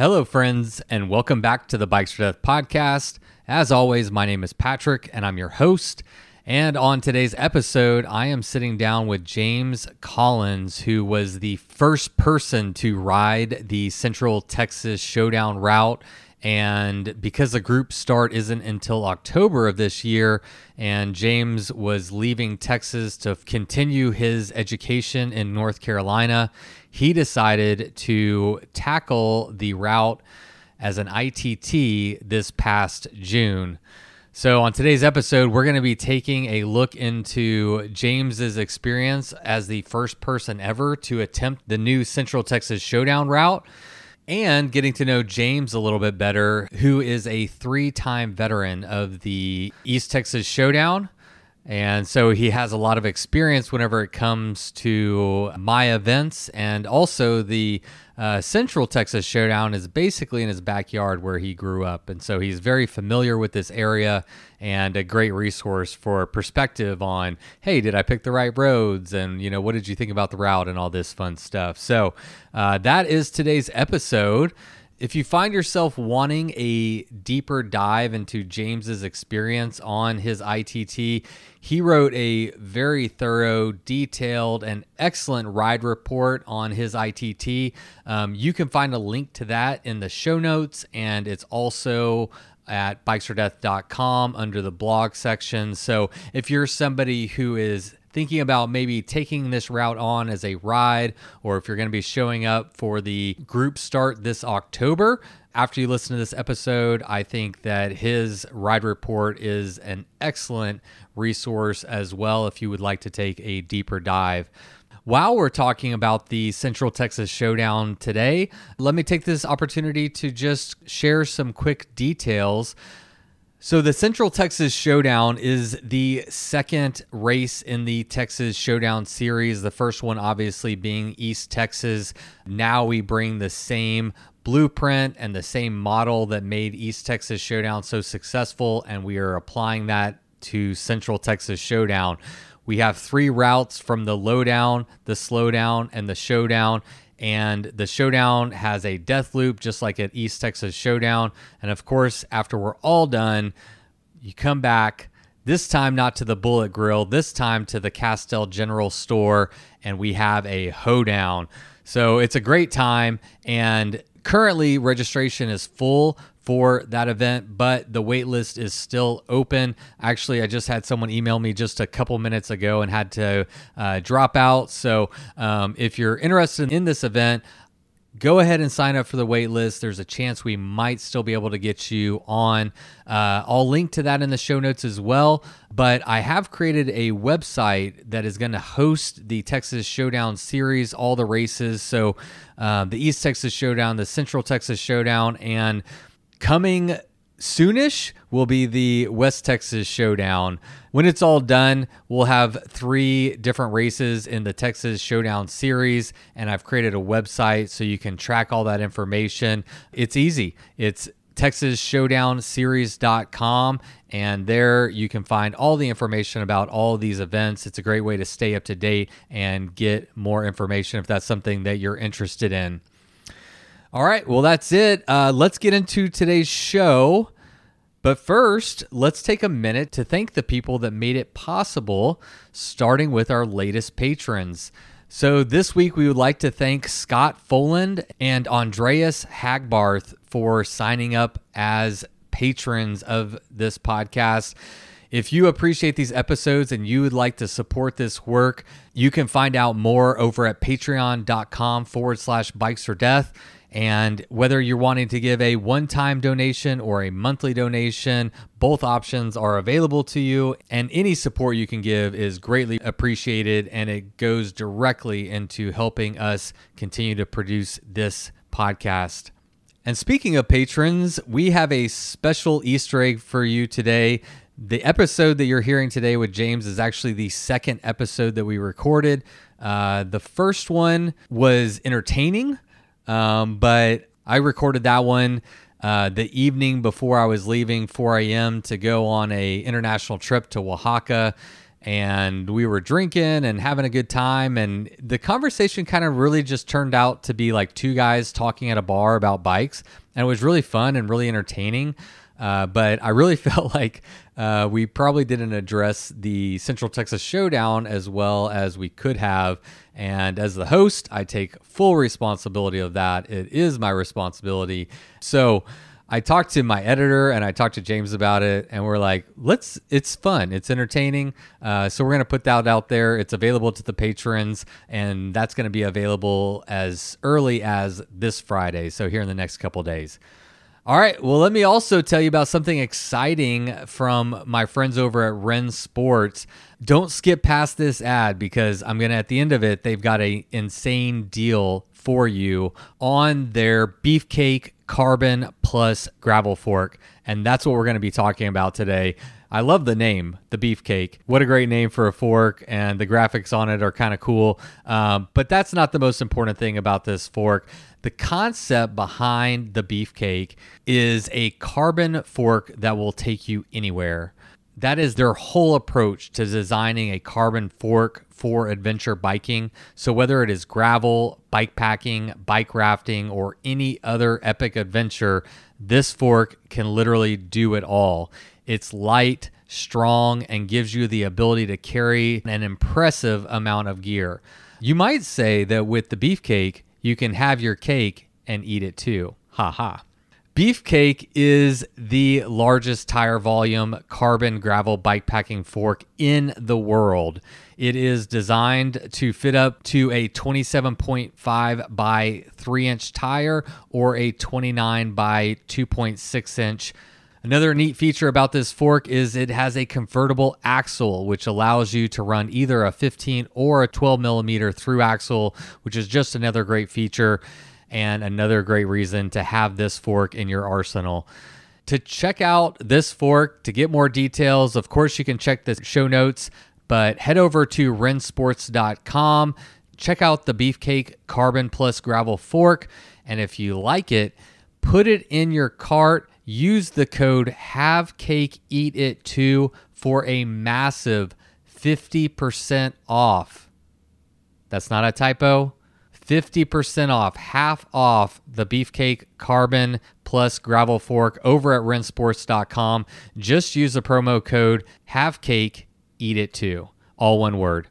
Hello, friends, and welcome back to the Bikes or Death podcast. As always, my name is Patrick, and I'm your host. And on today's episode, I am sitting down with James Collins, who was the first person to ride the Central Texas Showdown route. And because the group start isn't until October of this year, and James was leaving Texas to continue his education in North Carolina, he decided to tackle the route as an ITT this past June. So, on today's episode, we're going to be taking a look into James's experience as the first person ever to attempt the new Central Texas Showdown route and getting to know James a little bit better, who is a three time veteran of the East Texas Showdown. And so he has a lot of experience whenever it comes to my events. And also, the uh, Central Texas Showdown is basically in his backyard where he grew up. And so he's very familiar with this area and a great resource for perspective on hey, did I pick the right roads? And, you know, what did you think about the route and all this fun stuff? So uh, that is today's episode if you find yourself wanting a deeper dive into James's experience on his ITT, he wrote a very thorough, detailed, and excellent ride report on his ITT. Um, you can find a link to that in the show notes, and it's also at bikesordeath.com under the blog section. So if you're somebody who is thinking about maybe taking this route on as a ride, or if you're going to be showing up for the group start this October, after you listen to this episode, I think that his ride report is an excellent resource as well if you would like to take a deeper dive. While we're talking about the Central Texas Showdown today, let me take this opportunity to just share some quick details so, the Central Texas Showdown is the second race in the Texas Showdown series. The first one, obviously, being East Texas. Now we bring the same blueprint and the same model that made East Texas Showdown so successful, and we are applying that to Central Texas Showdown. We have three routes from the lowdown, the slowdown, and the showdown and the showdown has a death loop just like at East Texas Showdown. And of course, after we're all done, you come back. This time, not to the Bullet Grill, this time to the Castell General Store, and we have a hoedown. So it's a great time. And currently, registration is full for that event, but the wait list is still open. Actually, I just had someone email me just a couple minutes ago and had to uh, drop out. So um, if you're interested in this event, go ahead and sign up for the wait list. There's a chance we might still be able to get you on. Uh, I'll link to that in the show notes as well. But I have created a website that is going to host the Texas Showdown series, all the races. So uh, the East Texas Showdown, the Central Texas Showdown, and Coming soonish will be the West Texas Showdown. When it's all done, we'll have three different races in the Texas Showdown series, and I've created a website so you can track all that information. It's easy. It's texasshowdownseries.com and there you can find all the information about all these events. It's a great way to stay up to date and get more information if that's something that you're interested in. All right, well, that's it. Uh, let's get into today's show. But first, let's take a minute to thank the people that made it possible, starting with our latest patrons. So, this week we would like to thank Scott Folland and Andreas Hagbarth for signing up as patrons of this podcast. If you appreciate these episodes and you would like to support this work, you can find out more over at patreon.com forward slash bikes or death. And whether you're wanting to give a one time donation or a monthly donation, both options are available to you. And any support you can give is greatly appreciated. And it goes directly into helping us continue to produce this podcast. And speaking of patrons, we have a special Easter egg for you today. The episode that you're hearing today with James is actually the second episode that we recorded. Uh, the first one was entertaining. Um, but I recorded that one uh, the evening before I was leaving 4 a.m. to go on a international trip to Oaxaca. and we were drinking and having a good time. And the conversation kind of really just turned out to be like two guys talking at a bar about bikes. And it was really fun and really entertaining. Uh, but I really felt like uh, we probably didn't address the Central Texas Showdown as well as we could have. And as the host, I take full responsibility of that. It is my responsibility. So I talked to my editor and I talked to James about it, and we're like, let's, it's fun, it's entertaining. Uh, so we're to put that out there. It's available to the patrons, and that's to be available as early as this Friday. So here in the next couple days. All right. Well, let me also tell you about something exciting from my friends over at Wren Sports. Don't skip past this ad because I'm going to, at the end of it, they've got a insane deal for you on their Beefcake Carbon Plus Gravel Fork. And that's what we're going to be talking about today. I love the name, the Beefcake. What a great name for a fork, and the graphics on it are kind of cool. Um, but that's not the most important thing about this fork. The concept behind the beefcake is a carbon fork that will take you anywhere. That is their whole approach to designing a carbon fork for adventure biking. So, whether it is gravel, bike packing, bike rafting, or any other epic adventure, this fork can literally do it all. It's light, strong, and gives you the ability to carry an impressive amount of gear. You might say that with the beefcake, you can have your cake and eat it too. Ha ha. Beefcake is the largest tire volume carbon gravel bikepacking fork in the world. It is designed to fit up to a 27.5 by 3 inch tire or a 29 by 2.6 inch Another neat feature about this fork is it has a convertible axle, which allows you to run either a 15 or a 12 millimeter through axle, which is just another great feature and another great reason to have this fork in your arsenal. To check out this fork, to get more details, of course, you can check the show notes, but head over to wrensports.com, check out the Beefcake Carbon Plus Gravel Fork, and if you like it, put it in your cart use the code have cake eat it too for a massive 50% off. That's not a typo. 50% off half off the beefcake carbon plus gravel fork over at wrensports.com just use the promo code have cake eat it too. All one word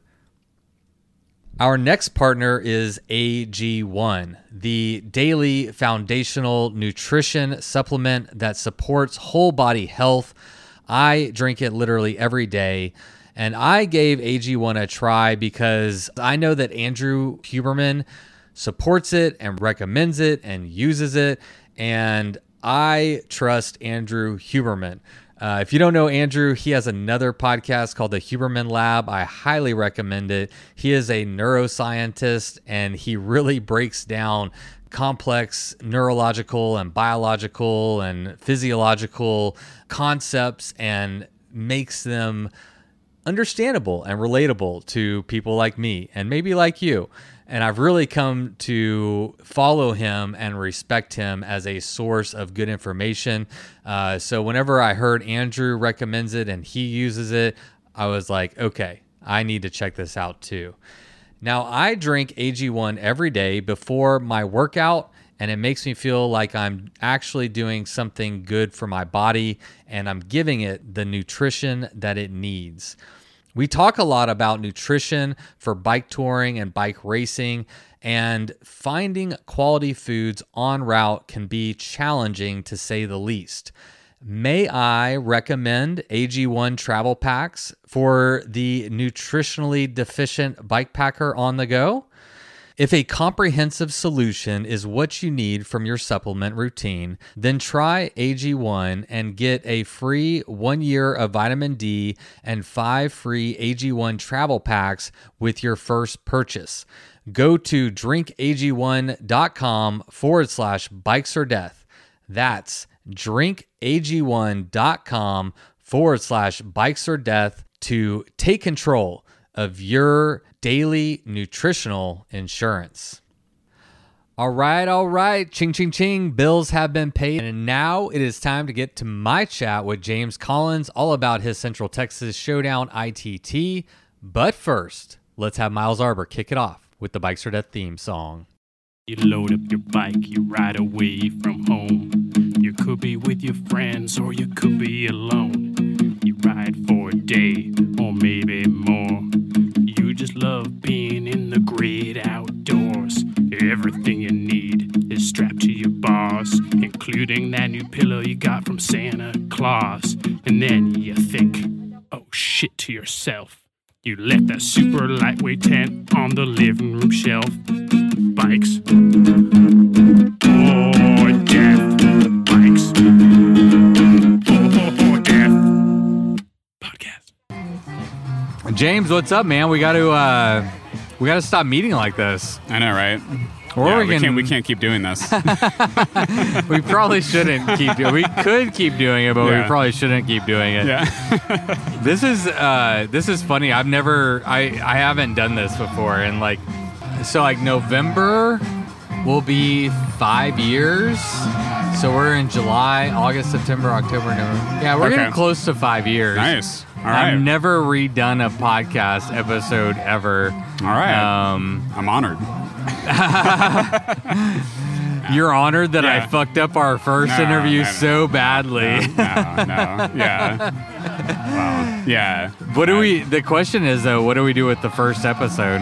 our next partner is AG1, the daily foundational nutrition supplement that supports whole body health. I drink it literally every day. And I gave AG1 a try because I know that Andrew Huberman supports it and recommends it and uses it. And I trust Andrew Huberman. Uh, if you don't know Andrew, he has another podcast called the Huberman Lab. I highly recommend it. He is a neuroscientist and he really breaks down complex neurological and biological and physiological concepts and makes them understandable and relatable to people like me and maybe like you. And I've really come to follow him and respect him as a source of good information. Uh, so whenever I heard Andrew recommends it and he uses it, I was like, okay, I need to check this out too. Now, I drink AG1 every day before my workout, and it makes me feel like I'm actually doing something good for my body and I'm giving it the nutrition that it needs. We talk a lot about nutrition for bike touring and bike racing, and finding quality foods en route can be challenging to say the least. May I recommend AG1 travel packs for the nutritionally deficient bike packer on the go? If a comprehensive solution is what you need from your supplement routine, then try AG1 and get a free one year of vitamin D and five free AG1 travel packs with your first purchase. Go to drinkag1.com forward slash bikes or death. That's drinkag1.com forward slash bikes or death to take control of your daily nutritional insurance. All right, all right. Ching, ching, ching. Bills have been paid. And now it is time to get to my chat with James Collins, all about his Central Texas Showdown ITT. But first, let's have Miles Arbor kick it off with the Bikes or Death theme song. You load up your bike, you ride away from home. You could be with your friends or you could be alone. You ride for a day or maybe more. Love being in the great outdoors. Everything you need is strapped to your bars, including that new pillow you got from Santa Claus. And then you think, oh shit to yourself. You left that super lightweight tent on the living room shelf. Bikes. Or James, what's up, man? We got to uh, we got to stop meeting like this. I know, right? Or Yeah, we, can, can't. We can't keep doing this. we probably shouldn't keep doing. We could keep doing it, but we probably shouldn't keep doing it. yeah. This is uh, this is funny. I've never, I, I haven't done this before, and like, so like November will be five years. So we're in July, August, September, October, November. Yeah, we're Okay. getting close to five years. nice. Right. I've never redone a podcast episode ever. All right. Um, I'm honored. you're honored that I fucked up our first No, interview no, no. so badly. No, no. Yeah. Well, yeah. What do we? The question is though, what do we do with the first episode?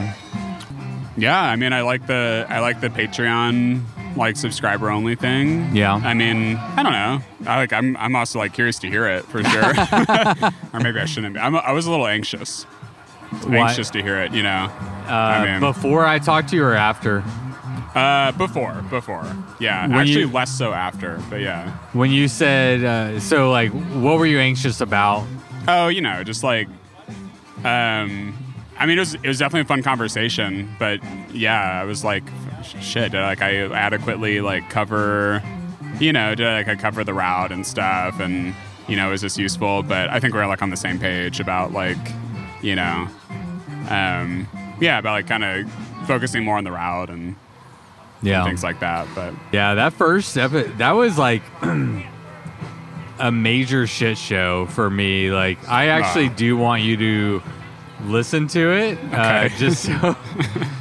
Yeah. I mean, I like the I like the Patreon like subscriber only thing. Yeah. I mean, I don't know. I like. I'm. I'm also like curious to hear it for sure. or maybe I shouldn't be. I'm, I was a little anxious. Why? Anxious to hear it. You know. Uh, I mean- before I talked to you or after? Uh, before, before, yeah. When Actually, you- less so after, but yeah. When you said uh, so, like, what were you anxious about? Oh, you know, just like, um, I mean, it was it was definitely a fun conversation, but yeah, I was like, shit, did like I adequately like cover, you know, did like I cover the route and stuff, and you know, is this useful? But I think we're like on the same page about like, you know, um, yeah, about like kind of focusing more on the route and Yeah, things like that. But yeah. That first episode, that was like a major shit show for me. Like, I actually Wow. do want you to listen to it, uh, just so,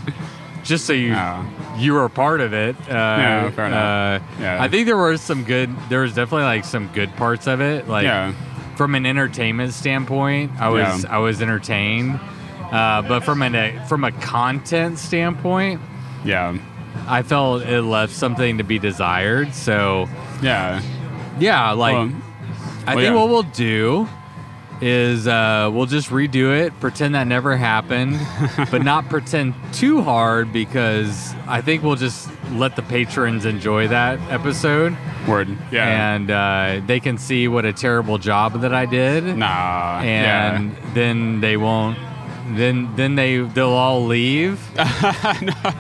just so you Oh. You were part of it. Uh, Yeah, fair enough. uh, Yeah. I think there were some good. There was definitely like some good parts of it. Like, yeah, from an entertainment standpoint, I was Yeah. I was entertained. Uh, but from an from a content standpoint, yeah, I felt it left something to be desired. So yeah. yeah, like Well, I well, think yeah. what we'll do is uh, we'll just redo it, pretend that never happened, but not pretend too hard because I think we'll just let the patrons enjoy that episode word. Yeah. and uh, they can see what a terrible job that I did Nah. and then they won't then then they they'll all leave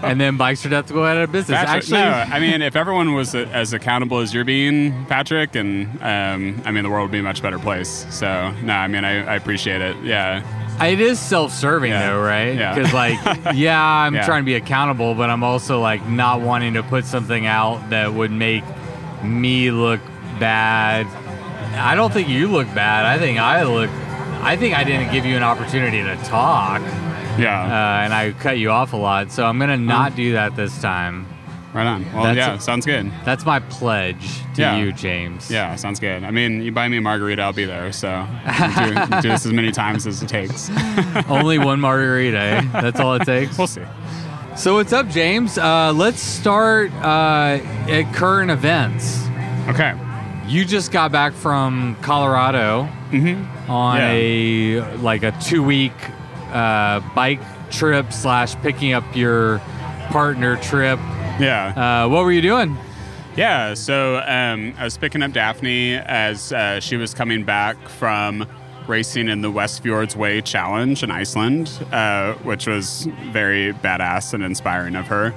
and then bikes or death to go out of business Patrick, actually no, I mean, if everyone was as accountable as you're being, Patrick, and um, I mean, the world would be a much better place. So, no, I mean, I, I appreciate it. Yeah, it is self-serving Yeah. though right Yeah. because like yeah i'm Yeah. trying to be accountable but i'm also like not wanting to put something out that would make me look bad i don't think you look bad i think i look i think i didn't give you an opportunity to talk yeah, uh, and i cut you off a lot so i'm gonna not do that this time right on. Well, that's yeah, a- sounds good. That's my pledge to Yeah. you, James. Yeah, sounds good. I mean, you buy me a margarita, I'll be there. So, do, do this as many times as it takes. Only one margarita. eh? That's all it takes. We'll see. So what's up, James? Uh, let's start uh, at current events. Okay. You just got back from Colorado Mm-hmm. on Yeah. a like a two week uh, bike trip slash picking up your partner trip. Yeah. Uh, what were you doing? Yeah, so um, I was picking up Daphne as uh, she was coming back from racing in the West Fjords Way Challenge in Iceland, uh, which was very badass and inspiring of her.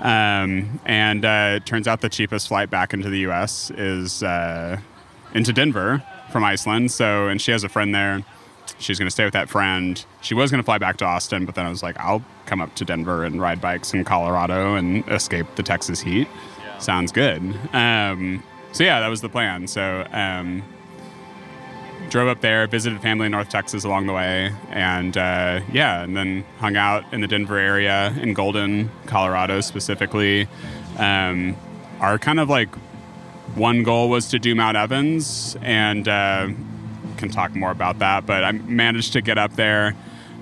Um, and uh, it turns out the cheapest flight back into the U.S. is uh, into Denver from Iceland. So, and she has a friend there. She's going to stay with that friend. She was going to fly back to Austin, but then I was like, I'll come up to Denver and ride bikes in Colorado and escape the Texas heat. Sounds good. Um, so yeah, that was the plan. So um, drove up there, visited family in North Texas along the way, and uh, yeah, and then hung out in the Denver area in Golden, Colorado specifically. Um, our kind of like one goal was to do Mount Evans, and uh, can talk more about that. But I managed to get up there,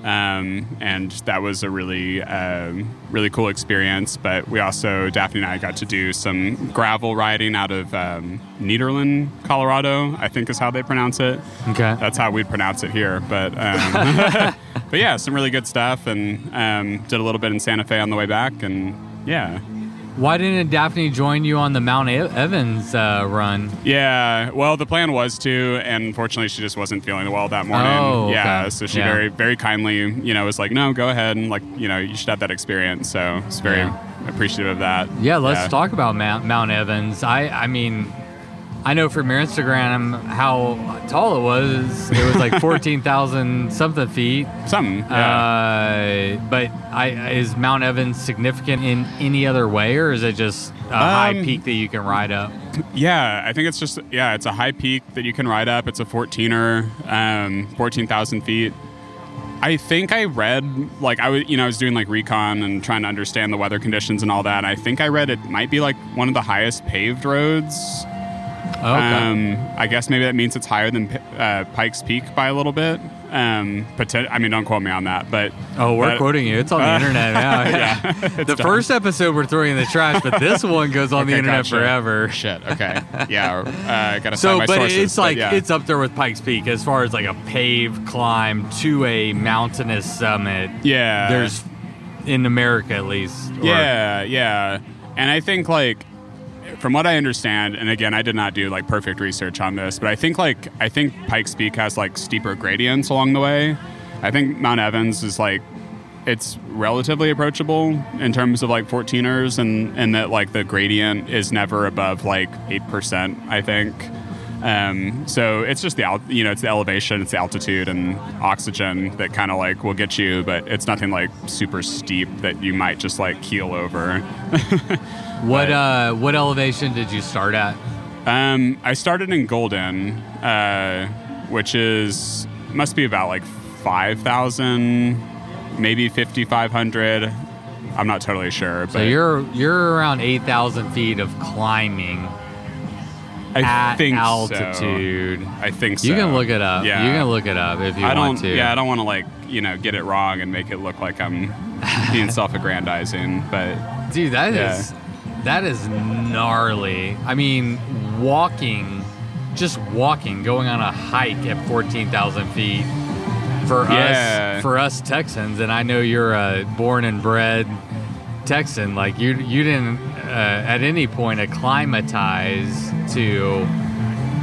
um, and that was a really, um, really cool experience. But we also Daphne and I got to do some gravel riding out of um, Nederland, Colorado. I think is how they pronounce it. Okay. That's how we'd pronounce it here. But um, but yeah, some really good stuff, and um, did a little bit in Santa Fe on the way back, and yeah. Why didn't Daphne join you on the Mount Evans uh, run? Yeah, well, the plan was to, and unfortunately, she just wasn't feeling well that morning. Oh, yeah, okay. so she Yeah. very, very kindly, you know, was like, "No, go ahead, and like, you know, you should have that experience." So it's very Yeah. appreciative of that. Yeah, let's Yeah. talk about Mount, Mount Evans. I, I mean, I know from your Instagram how tall it was. It was like 14,000 something feet. Something. Yeah. Uh, but I, is Mount Evans significant in any other way, or is it just a high Um, peak that you can ride up? Yeah, I think it's just yeah, it's a high peak that you can ride up. It's a 14er, um, 14,000 feet. I think I read like I was you know I was doing like recon and trying to understand the weather conditions and all that. And I think I read it might be like one of the highest paved roads. Okay. Um, I guess maybe that means it's higher than uh, Pikes Peak by a little bit. Um, I mean, don't quote me on that, but oh, we're but- quoting you. It's on the Uh, internet now. yeah, the done. first episode we're throwing in the trash, but this one goes on the internet gotcha. forever. Shit. Okay. Yeah. Uh, gotta So, but sources, it's like yeah. it's up there with Pikes Peak as far as like a paved climb to a mountainous summit. yeah. There's in America at least. or- Yeah, yeah. And I think like from what I understand, and again, I did not do like perfect research on this, but I think like I think Pikes Peak has like steeper gradients along the way. I think Mount Evans is like it's relatively approachable in terms of like 14ers and and that like the gradient is never above like 8%, I think. Um, so it's just the you know it's the elevation, it's the altitude and oxygen that kind of like will get you, but it's nothing like super steep that you might just like keel over. What uh what elevation did you start at? Um, I started in Golden, uh, which is must be about like five thousand, maybe fifty five hundred. I'm not totally sure, but So you're you're around eight thousand feet of climbing I at think so. altitude. I think so. You can look it up. Yeah. You can look it up if you I want don't. to. Yeah, I don't want to like you know get it wrong and make it look like I'm being self-aggrandizing, but Dude, that is Yeah. That is gnarly. I mean, walking, just walking, going on a hike at fourteen thousand feet for Yeah. us for us Texans, and I know you're a born and bred Texan. Like you, you didn't uh, at any point acclimatize to.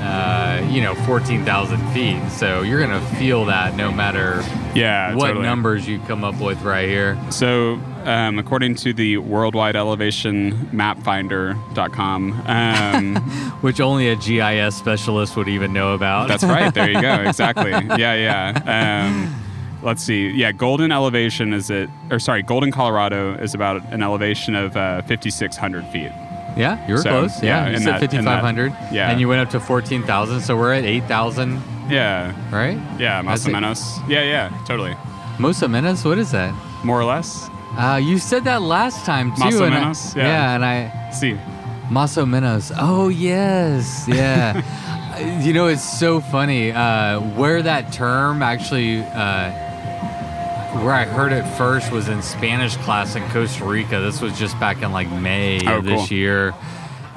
Uh, you know, 14,000 feet. So you're going to feel that no matter yeah, what totally. numbers you come up with right here. So, um, according to the Worldwide Elevation Mapfinder.com, um, which only a GIS specialist would even know about. that's right. There you go. Exactly. Yeah, yeah. Um, let's see. Yeah, Golden elevation is it, or sorry, Golden, Colorado is about an elevation of uh, 5,600 feet. yeah, you were So, close. Yeah, yeah, you in said that- in that- 5,500. yeah. and you went up to 14,000. So we're at 8,000, Yeah, right? yeah, That's it. o menos. Yeah, yeah, totally. Of Menos, what is that? More or less. Uh, you said that last time too. Más o and I- menos, yeah. and I See, Maso Menos. Oh yes, yeah. Uh, you know, it's so funny uh, where that term actually. Uh, where I heard it first was in Spanish class in Costa Rica. This was just back in like May Oh, of this cool. year,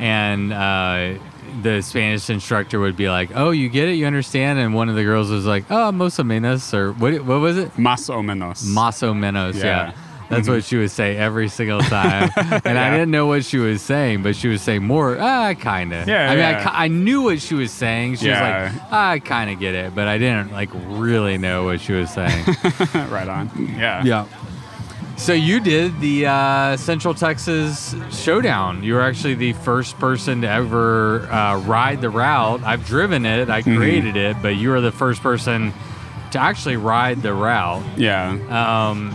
and uh, the Spanish instructor would be like, "Oh, you get it, you understand," and one of the girls was like, "Oh, más o menos," or what? What was it? más o menos. Más o menos, yeah. Yeah. That's what she would say every single time. and I didn't know what she was saying, but she was saying more, ah, kind of. Yeah, I mean, I yeah. ki- I, knew what she was saying. She Yeah. was like, ah, I kind of get it, but I didn't like really know what she was saying. right on. Yeah. yeah. So you did the uh, Central Texas Showdown. You were actually the first person to ever uh, ride the route. I've driven it, I Mm-hmm. created it, but you were the first person to actually ride the route. Yeah. Um,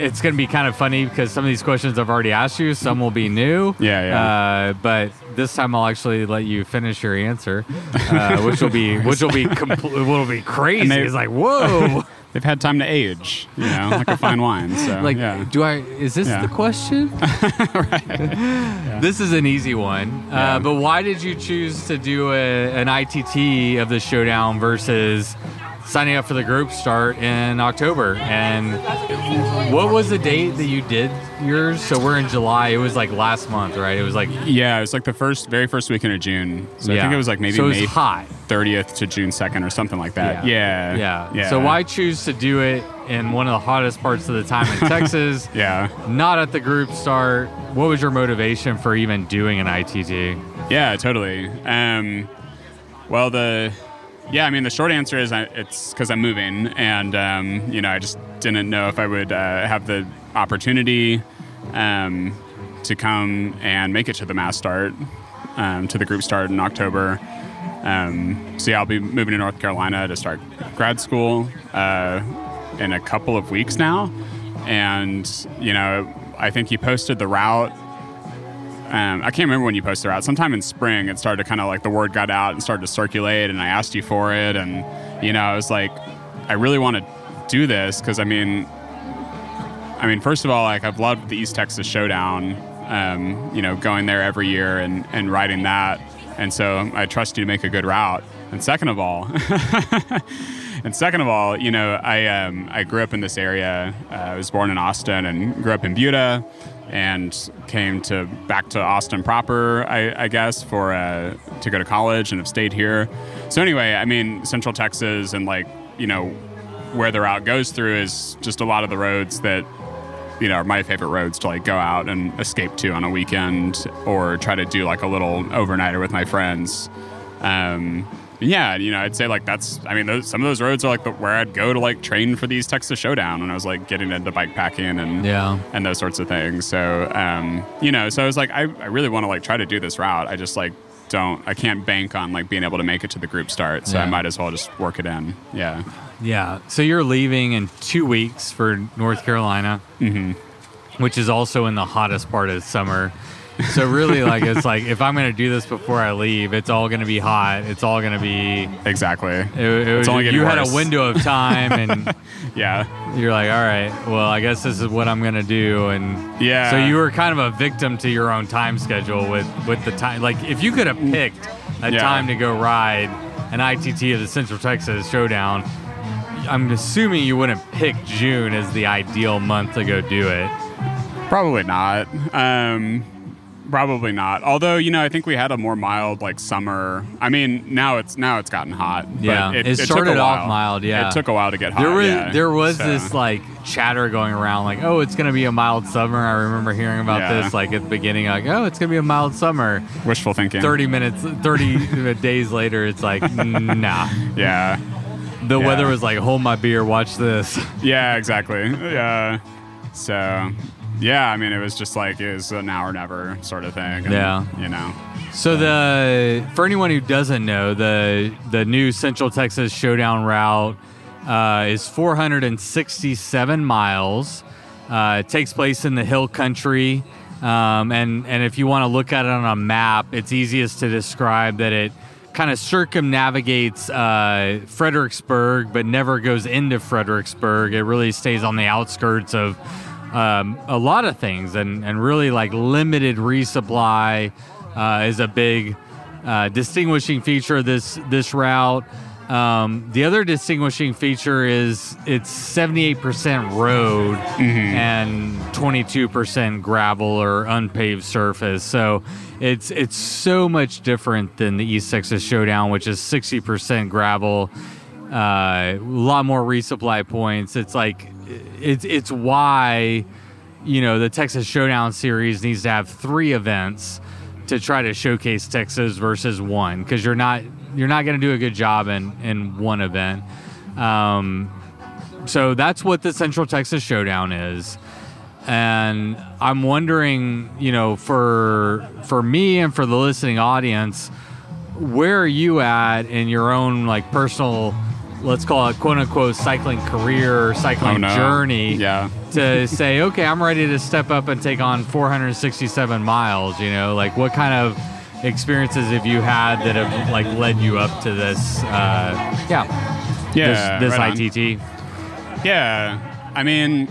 it's going to be kind of funny because some of these questions I've already asked you, some will be new. Yeah, yeah. Uh, but this time I'll actually let you finish your answer, uh, which will be which will be compl- will be crazy. they- It's like whoa, They've had time to age, you know, like a fine wine. So like yeah. do I? Is this Yeah. the question? This is an easy one. Yeah. Uh, but why did you choose to do a, an ITT of the showdown versus signing up for the group start in October? And what was the date that you did yours? So we're in July. It was like last month, right? It was like Yeah, it was like the first, very first weekend of June. So I think it was like maybe so it was May hot. 30th to June 2nd or something like that. Yeah. yeah, Yeah. So why choose to do it in one of the hottest parts of the time in Texas? Yeah. Not at the group start. What was your motivation for even doing an ITT? Yeah, totally. Um, well, the yeah, I mean, the short answer is I, it's because I'm moving, and um, you know, I just didn't know if I would uh, have the opportunity um, to come and make it to the mass start, um, to the group start in October. Um, so yeah, I'll be moving to North Carolina to start grad school uh, in a couple of weeks now, and you know, I think you posted the route um, I can't remember when you posted route. Sometime in spring, it started to kind of like the word got out and started to circulate, and I asked you for it, and you know, I was like, I really want to do this because I mean, I mean, first of all, like I've loved the East Texas Showdown, um, you know, going there every year and and riding that, and so I trust you to make a good route. And second of all. And second of all, you know, I um, I grew up in this area. Uh, I was born in Austin and grew up in Buda, and came to back to Austin proper, I, I guess, for uh, to go to college, and have stayed here. So anyway, I mean, Central Texas and like you know where the route goes through is just a lot of the roads that you know are my favorite roads to like go out and escape to on a weekend or try to do like a little overnighter with my friends. Um, yeah, you know, I'd say like that's. I mean, those, some of those roads are like the, where I'd go to like train for these Texas Showdown when I was like getting into bike packing and Yeah. and those sorts of things. So, um, you know, so I was like, I, I really want to like try to do this route. I just like don't. I can't bank on like being able to make it to the group start. So I might as well just work it in. Yeah. Yeah. So you're leaving in two weeks for North Carolina, hmm which is also in the hottest part of summer. So really, like, it's like if I'm going to do this before I leave, it's all going to be hot. It's all going to be. Exactly. It, it was, only getting you had a window of time, and Yeah. you're like, all right, well, I guess this is what I'm going to do, and Yeah. So you were kind of a victim to your own time schedule with with the time. Like, if you could have picked a Yeah. time to go ride an ITT of the Central Texas Showdown, I'm assuming you wouldn't pick June as the ideal month to go do it. Probably not. Um, probably not. Although you know, I think we had a more mild like summer. I mean, now it's now it's gotten hot. but Yeah, it, it took started a off mild, yeah. it took a while to get hot. There was yeah. there was So, this like chatter going around, like, oh, it's gonna be a mild summer. I remember hearing about Yeah. this like at the beginning, like, oh, it's gonna be a mild summer. wishful thinking. 30 minutes, 30 days later, it's like, nah. Yeah. The Yeah. weather was like, hold my beer, watch this. Yeah. Exactly. Yeah. So. Yeah, I mean, it was just like it was a now or never sort of thing. and, Yeah. you know. So the for anyone who doesn't know, the the new Central Texas Showdown route uh, is 467 miles. Uh, it takes place in the hill country, um, and and if you want to look at it on a map, it's easiest to describe that it kind of circumnavigates uh, Fredericksburg, but never goes into Fredericksburg. It really stays on the outskirts of um, a lot of things, and and really like limited resupply uh, is a big uh, distinguishing feature of this this route. Um, the other distinguishing feature is it's 78% road and 22% gravel or unpaved surface. So it's it's so much different than the East Texas Showdown, which is 60% gravel, uh, a lot more resupply points. It's like it's it's why you know the Texas Showdown series needs to have three events to try to showcase Texas versus one because you're not you're not going to do a good job in in one event. Um, so that's what the Central Texas Showdown is. And I'm wondering, you know, for for me and for the listening audience, where are you at in your own like personal let's call it quote unquote cycling career or cycling Oh, no. journey Yeah. to say, okay, I'm ready to step up and take on 467 miles. You know, like what kind of experiences have you had that have like led you up to this? Uh, yeah, Yeah. this, this right on. ITT. Yeah. I mean,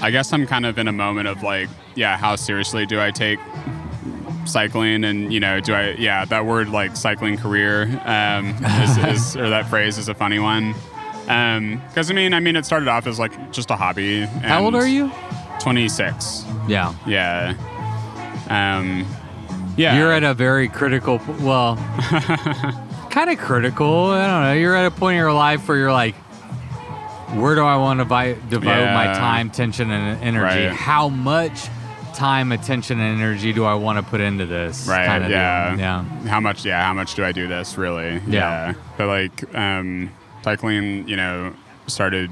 I guess I'm kind of in a moment of like, yeah, how seriously do I take cycling? And, you know, do I, yeah, that word like cycling career um, is, is, or that phrase is a funny one. Um because, I mean, I mean, it started off as like just a hobby. How old are you? 26. Yeah. Yeah. Um, yeah. You're at a very critical, well, kind of critical. I don't know. You're at a point in your life where you're like, where do I want to vi- devote my time, attention, and energy? Right. How much time, attention, and energy do I want to put into this? Right. kinda yeah. deal. Yeah. How much? Yeah. How much do I do this really? Yeah. But like, um, cycling, you know, started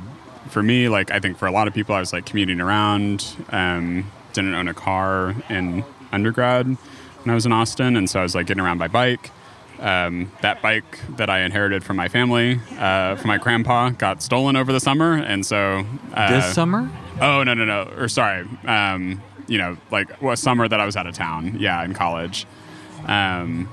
for me. Like, I think for a lot of people, I was like commuting around. Um, didn't own a car in undergrad when I was in Austin, and so I was like getting around by bike. Um, that bike that I inherited from my family, uh, from my grandpa, got stolen over the summer, and so uh, This summer? Oh no no no! Or sorry, um, you know, like what summer that I was out of town? Yeah, in college. Um,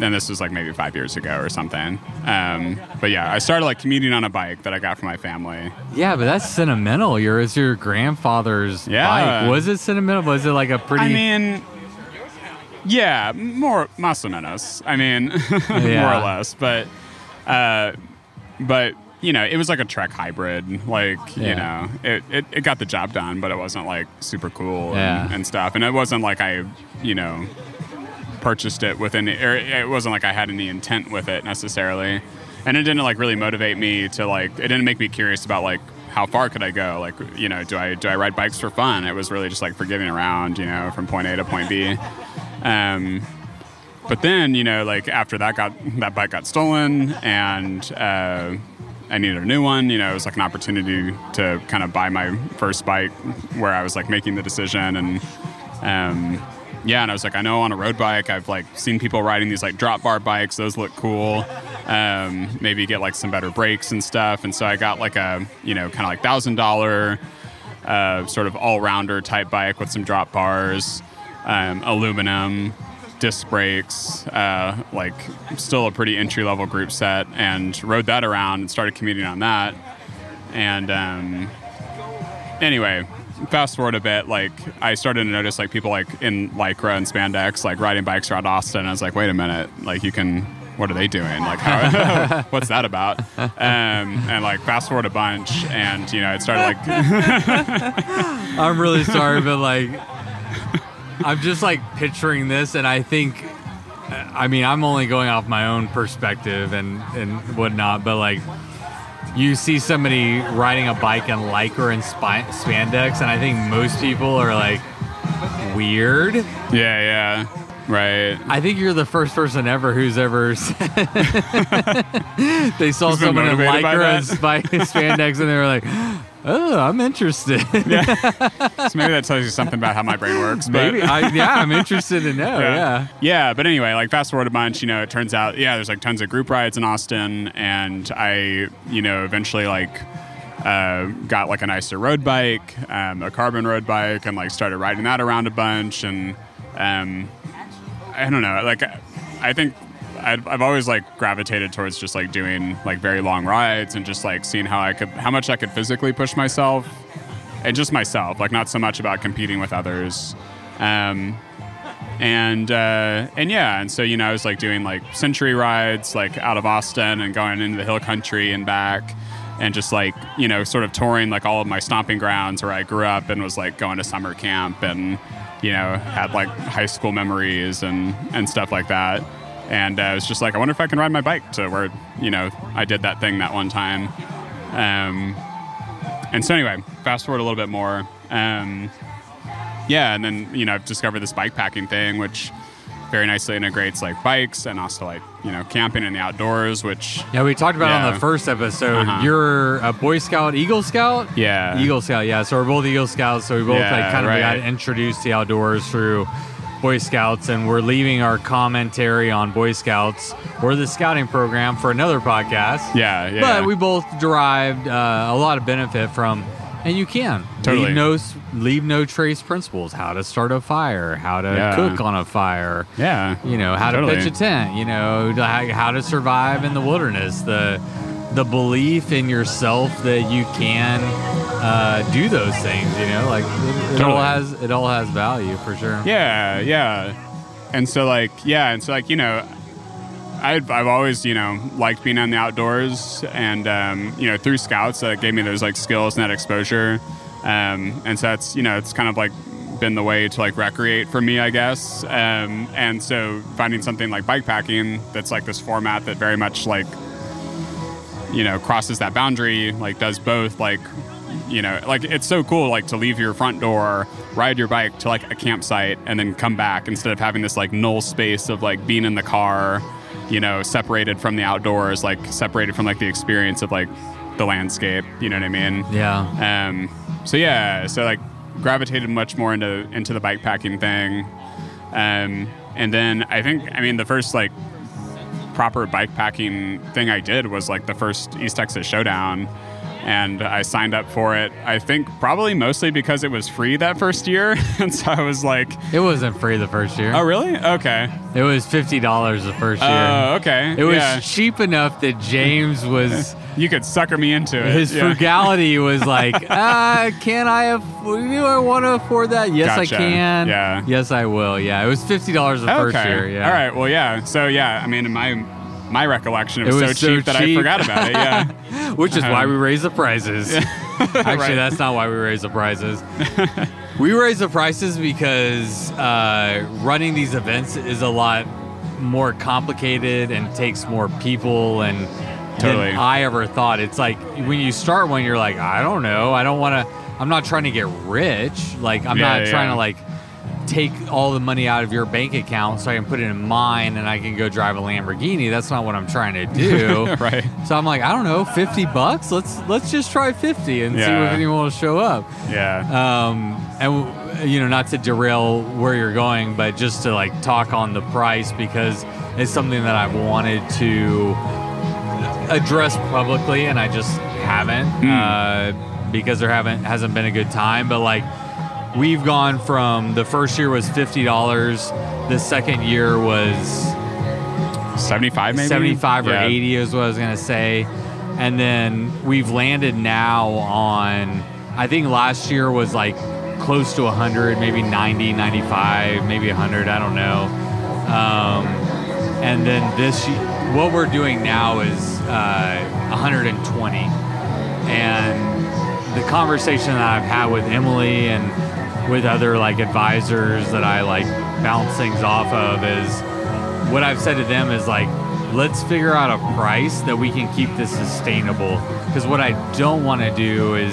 and this was like maybe five years ago or something. Um, but yeah, I started like commuting on a bike that I got from my family. Yeah, but that's sentimental. Your it's your grandfather's Yeah. bike. Was it sentimental? Was it like a pretty? I mean, yeah, more más o menos. I mean, more or less. But, uh, but you know, it was like a Trek hybrid. Like Yeah. you know, it, it it got the job done, but it wasn't like super cool Yeah. and, and stuff. And it wasn't like I, you know, purchased it with any. Or it wasn't like I had any intent with it necessarily. And it didn't like really motivate me to like. It didn't make me curious about like how far could I go? Like, you know, do I do I ride bikes for fun? It was really just like for getting around, you know, from point A to point B. Um, but then, you know, like after that got that bike got stolen, and uh, I needed a new one. You know, it was like an opportunity to kind of buy my first bike, where I was like making the decision, and um, yeah, and I was like, I know on a road bike, I've like seen people riding these like drop bar bikes. Those look cool. Um, maybe get like some better brakes and stuff. And so I got like a you know kind of like thousand dollar uh, sort of all rounder type bike with some drop bars, um, aluminum, disc brakes, uh, like still a pretty entry level group set, and rode that around and started commuting on that. And um, anyway, fast forward a bit, like I started to notice like people like in lycra and spandex, like riding bikes around Austin. I was like, wait a minute, like you can. What are they doing? Like, how, what's that about? Um, and like, fast forward a bunch, and you know, it started like I'm really sorry, but like, I'm just like picturing this, and I think, I mean, I'm only going off my own perspective and and whatnot, but like, you see somebody riding a bike in lycra and spi- spandex, and I think most people are like weird. Yeah, yeah. Right. I think you're the first person ever who's ever said they saw someone in lycra and spandex, and they were like, "Oh, I'm interested." So maybe that tells you something about how my brain works. But Maybe, I, yeah, I'm interested to know. Yeah. Yeah, but anyway, like fast forward a bunch, you know, it turns out, yeah, there's like tons of group rides in Austin, and I, you know, eventually like uh, got like a nicer road bike, um, a carbon road bike, and like started riding that around a bunch, and um, I don't know, like I think. I've, I've always like gravitated towards just like doing like very long rides and just like seeing how I could how much I could physically push myself and just myself like not so much about competing with others um, and uh, and yeah, and so you know, I was like doing like century rides, like out of Austin and going into the hill country and back, and just like you know, sort of touring like all of my stomping grounds where I grew up and was like going to summer camp and you know had like high school memories and and stuff like that. And uh, I was just like, I wonder if I can ride my bike to where you know I did that thing that one time. Um, and so anyway, fast forward a little bit more. Um, yeah, and then you know I've discovered this bike packing thing, which very nicely integrates like bikes and also like you know camping in the outdoors, which Yeah, we talked about it on the first episode. Uh-huh. You're a Boy Scout, Eagle Scout. yeah, Eagle Scout, yeah. So we're both Eagle Scouts. So we both Yeah, like kind of right. got introduced to the outdoors through Boy Scouts, and we're leaving our commentary on Boy Scouts or the scouting program for another podcast. Yeah, yeah. But we both derived uh, a lot of benefit from, and you can Totally. leave no leave no trace principles: how to start a fire, how to Yeah. cook on a fire, yeah. you know, how Totally. to pitch a tent, you know, how how to survive in the wilderness, the the belief in yourself that you can uh, do those things, you know, like it, it all has it all has value for sure. Yeah, yeah. And so like yeah, and so like you know, I've I've always you know liked being on the outdoors, and um, you know through scouts that gave me those like skills and that exposure, um, and so that's you know it's kind of like been the way to like recreate for me, I guess. Um, and so finding something like bike packing that's like this format that very much like you know crosses that boundary, like does both like you know like it's so cool like to leave your front door ride your bike to like a campsite and then come back instead of having this like null space of like being in the car you know separated from the outdoors like separated from like the experience of like the landscape you know what i mean? Yeah. um, so yeah, so like gravitated much more into into the bike packing thing, um, and then I think I mean the first like proper bike packing thing I did was like the first East Texas Showdown, and I signed up for it. I think probably mostly because it was free that first year, and so I was like, It wasn't free the first year. oh really? Okay. It was fifty dollars the first year. Oh, okay. It was Yeah. cheap enough that James was You could sucker me into it. his yeah. frugality was like, uh, can I afford, do I want to afford that? Yes, Gotcha. I can. Yeah. Yes, I will. Yeah. It was fifty dollars the first year. Yeah. All right. Well, yeah. So yeah, I mean, in my my recollection, it It was, was so cheap that I forgot about it. Yeah. Which is why Um, we raise the prices. Actually, Right. that's not why we raise the prices. we raise the prices because uh, running these events is a lot more complicated and takes more people and Totally. than I ever thought. It's like when you start one, you're like, I don't know, I don't want to. I'm not trying to get rich. Like I'm Yeah, not yeah, trying to like take all the money out of your bank account so I can put it in mine and I can go drive a Lamborghini. That's not what I'm trying to do. right. So I'm like, I don't know, 50 bucks? Let's let's just try 50 and see if anyone will show up. Yeah. Um, and you know, not to derail where you're going, but just to like talk on the price because it's something that I've wanted to address publicly and I just haven't uh, because there haven't hasn't been a good time. But like we've gone from the first year was fifty dollars, the second year was 75 maybe. 75 or Yeah. 80 is what I was going to say. And then we've landed now on, I think last year was like close to 100, maybe 90, 95, maybe 100, I don't know. Um, and then this, what we're doing now is uh, 120. And the conversation that I've had with Emily and with other like advisors that I like bounce things off of is what I've said to them is like, let's figure out a price that we can keep this sustainable. Because what I don't want to do is,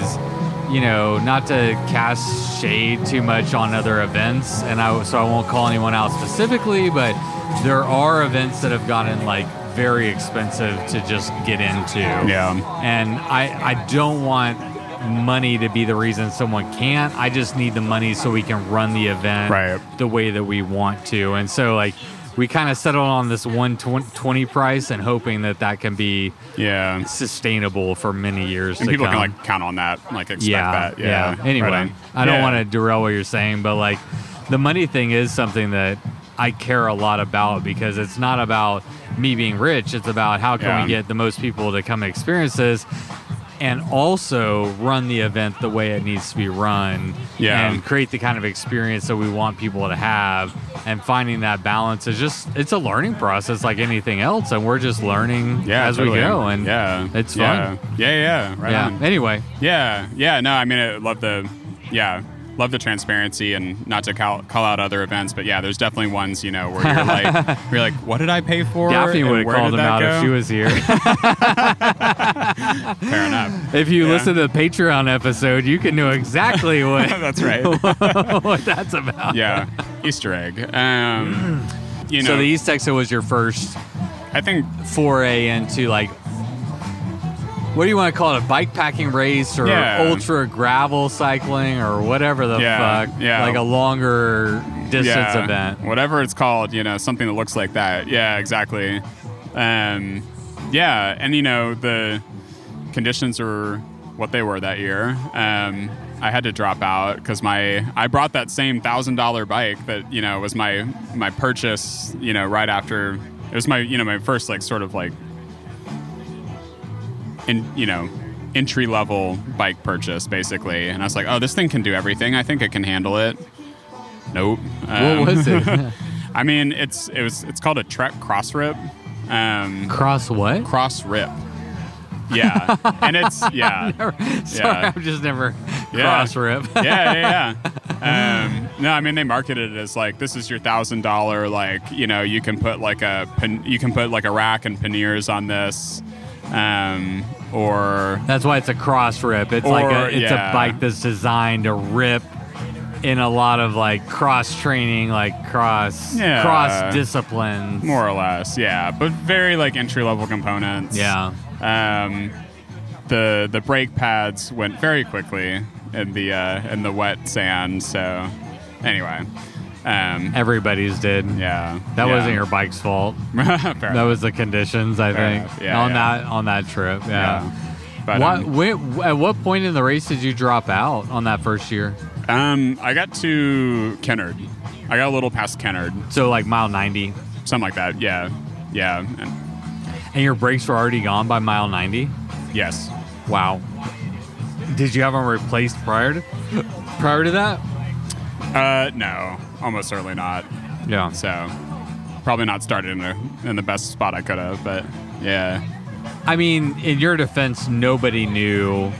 you know, not to cast shade too much on other events, and I so I won't call anyone out specifically, but there are events that have gotten like very expensive to just get into. Yeah. And I, I don't want money to be the reason someone can't. I just need the money so we can run the event Right. the way that we want to. And so, like, we kind of settled on this 120 price and hoping that that can be Yeah. sustainable for many years And people come. can like count on that, like expect yeah, that. Yeah. Anyway, Right. I don't Yeah. want to derail what you're saying, but like, the money thing is something that I care a lot about because it's not about me being rich. It's about how can Yeah. we get the most people to come experience this and also run the event the way it needs to be run Yeah. and create the kind of experience that we want people to have and finding that balance is just it's a learning process like anything else and we're just learning Yeah. as totally. we go and yeah, it's yeah. fun Yeah. Yeah. Right yeah on. anyway Yeah, yeah, no, I mean, I love the, yeah, love the transparency and not to call, call out other events, but yeah, there's definitely ones, you know, where you're like, you're like, what did I pay for? Daphne would have called him out go? if she was here. Fair enough. if you Yeah. listen to the Patreon episode, you can know exactly what That's right. what that's about. yeah, Easter egg. Um, you know, So the East Texas was your first I think foray into like what do you want to call it? A bike packing race or Yeah. ultra gravel cycling or whatever the Yeah, fuck. yeah. Like a longer distance yeah, event. whatever it's called, you know, something that looks like that. Yeah, exactly. Um, yeah, and you know the conditions were what they were that year. Um, I had to drop out because my I brought that same thousand dollar bike that you know was my my purchase. You know, right after it was my you know my first like sort of like in you know entry level bike purchase basically, and I was like, oh, this thing can do everything. I think it can handle it. Nope. Um, What was it? I mean, it's it was it's called a Trek Cross Rip. Um, Cross what? cross Rip. Yeah, and it's yeah, Sorry, Yeah. I've just never Yeah. cross rip. yeah, yeah, yeah. Um, no, I mean they marketed it as like this is your thousand dollar like you know you can put like a you can put like a rack and panniers on this, um, or That's why it's a cross rip. It's like a it's yeah. a bike that's designed to rip in a lot of like cross training, like cross Yeah. cross disciplines. more or less, yeah, but very like entry level components. Yeah. Um, the the brake pads went very quickly in the uh, in the wet sand. So anyway, um, Everybody's did. yeah, That yeah. wasn't your bike's fault. That enough. was the conditions, I Fair think. Yeah, on yeah. that on that trip. Yeah. But What, um, when, at what point in the race did you drop out on that first year? um, I got to Kennard. I got a little past Kennard, So like mile ninety, something like that. Yeah, yeah, and and your brakes were already gone by mile ninety. yes. Wow. Did you have them replaced prior to prior to that? Uh, no, almost certainly not. Yeah. So probably not started in the in the best spot I could have, but yeah. I mean, in your defense, nobody knew.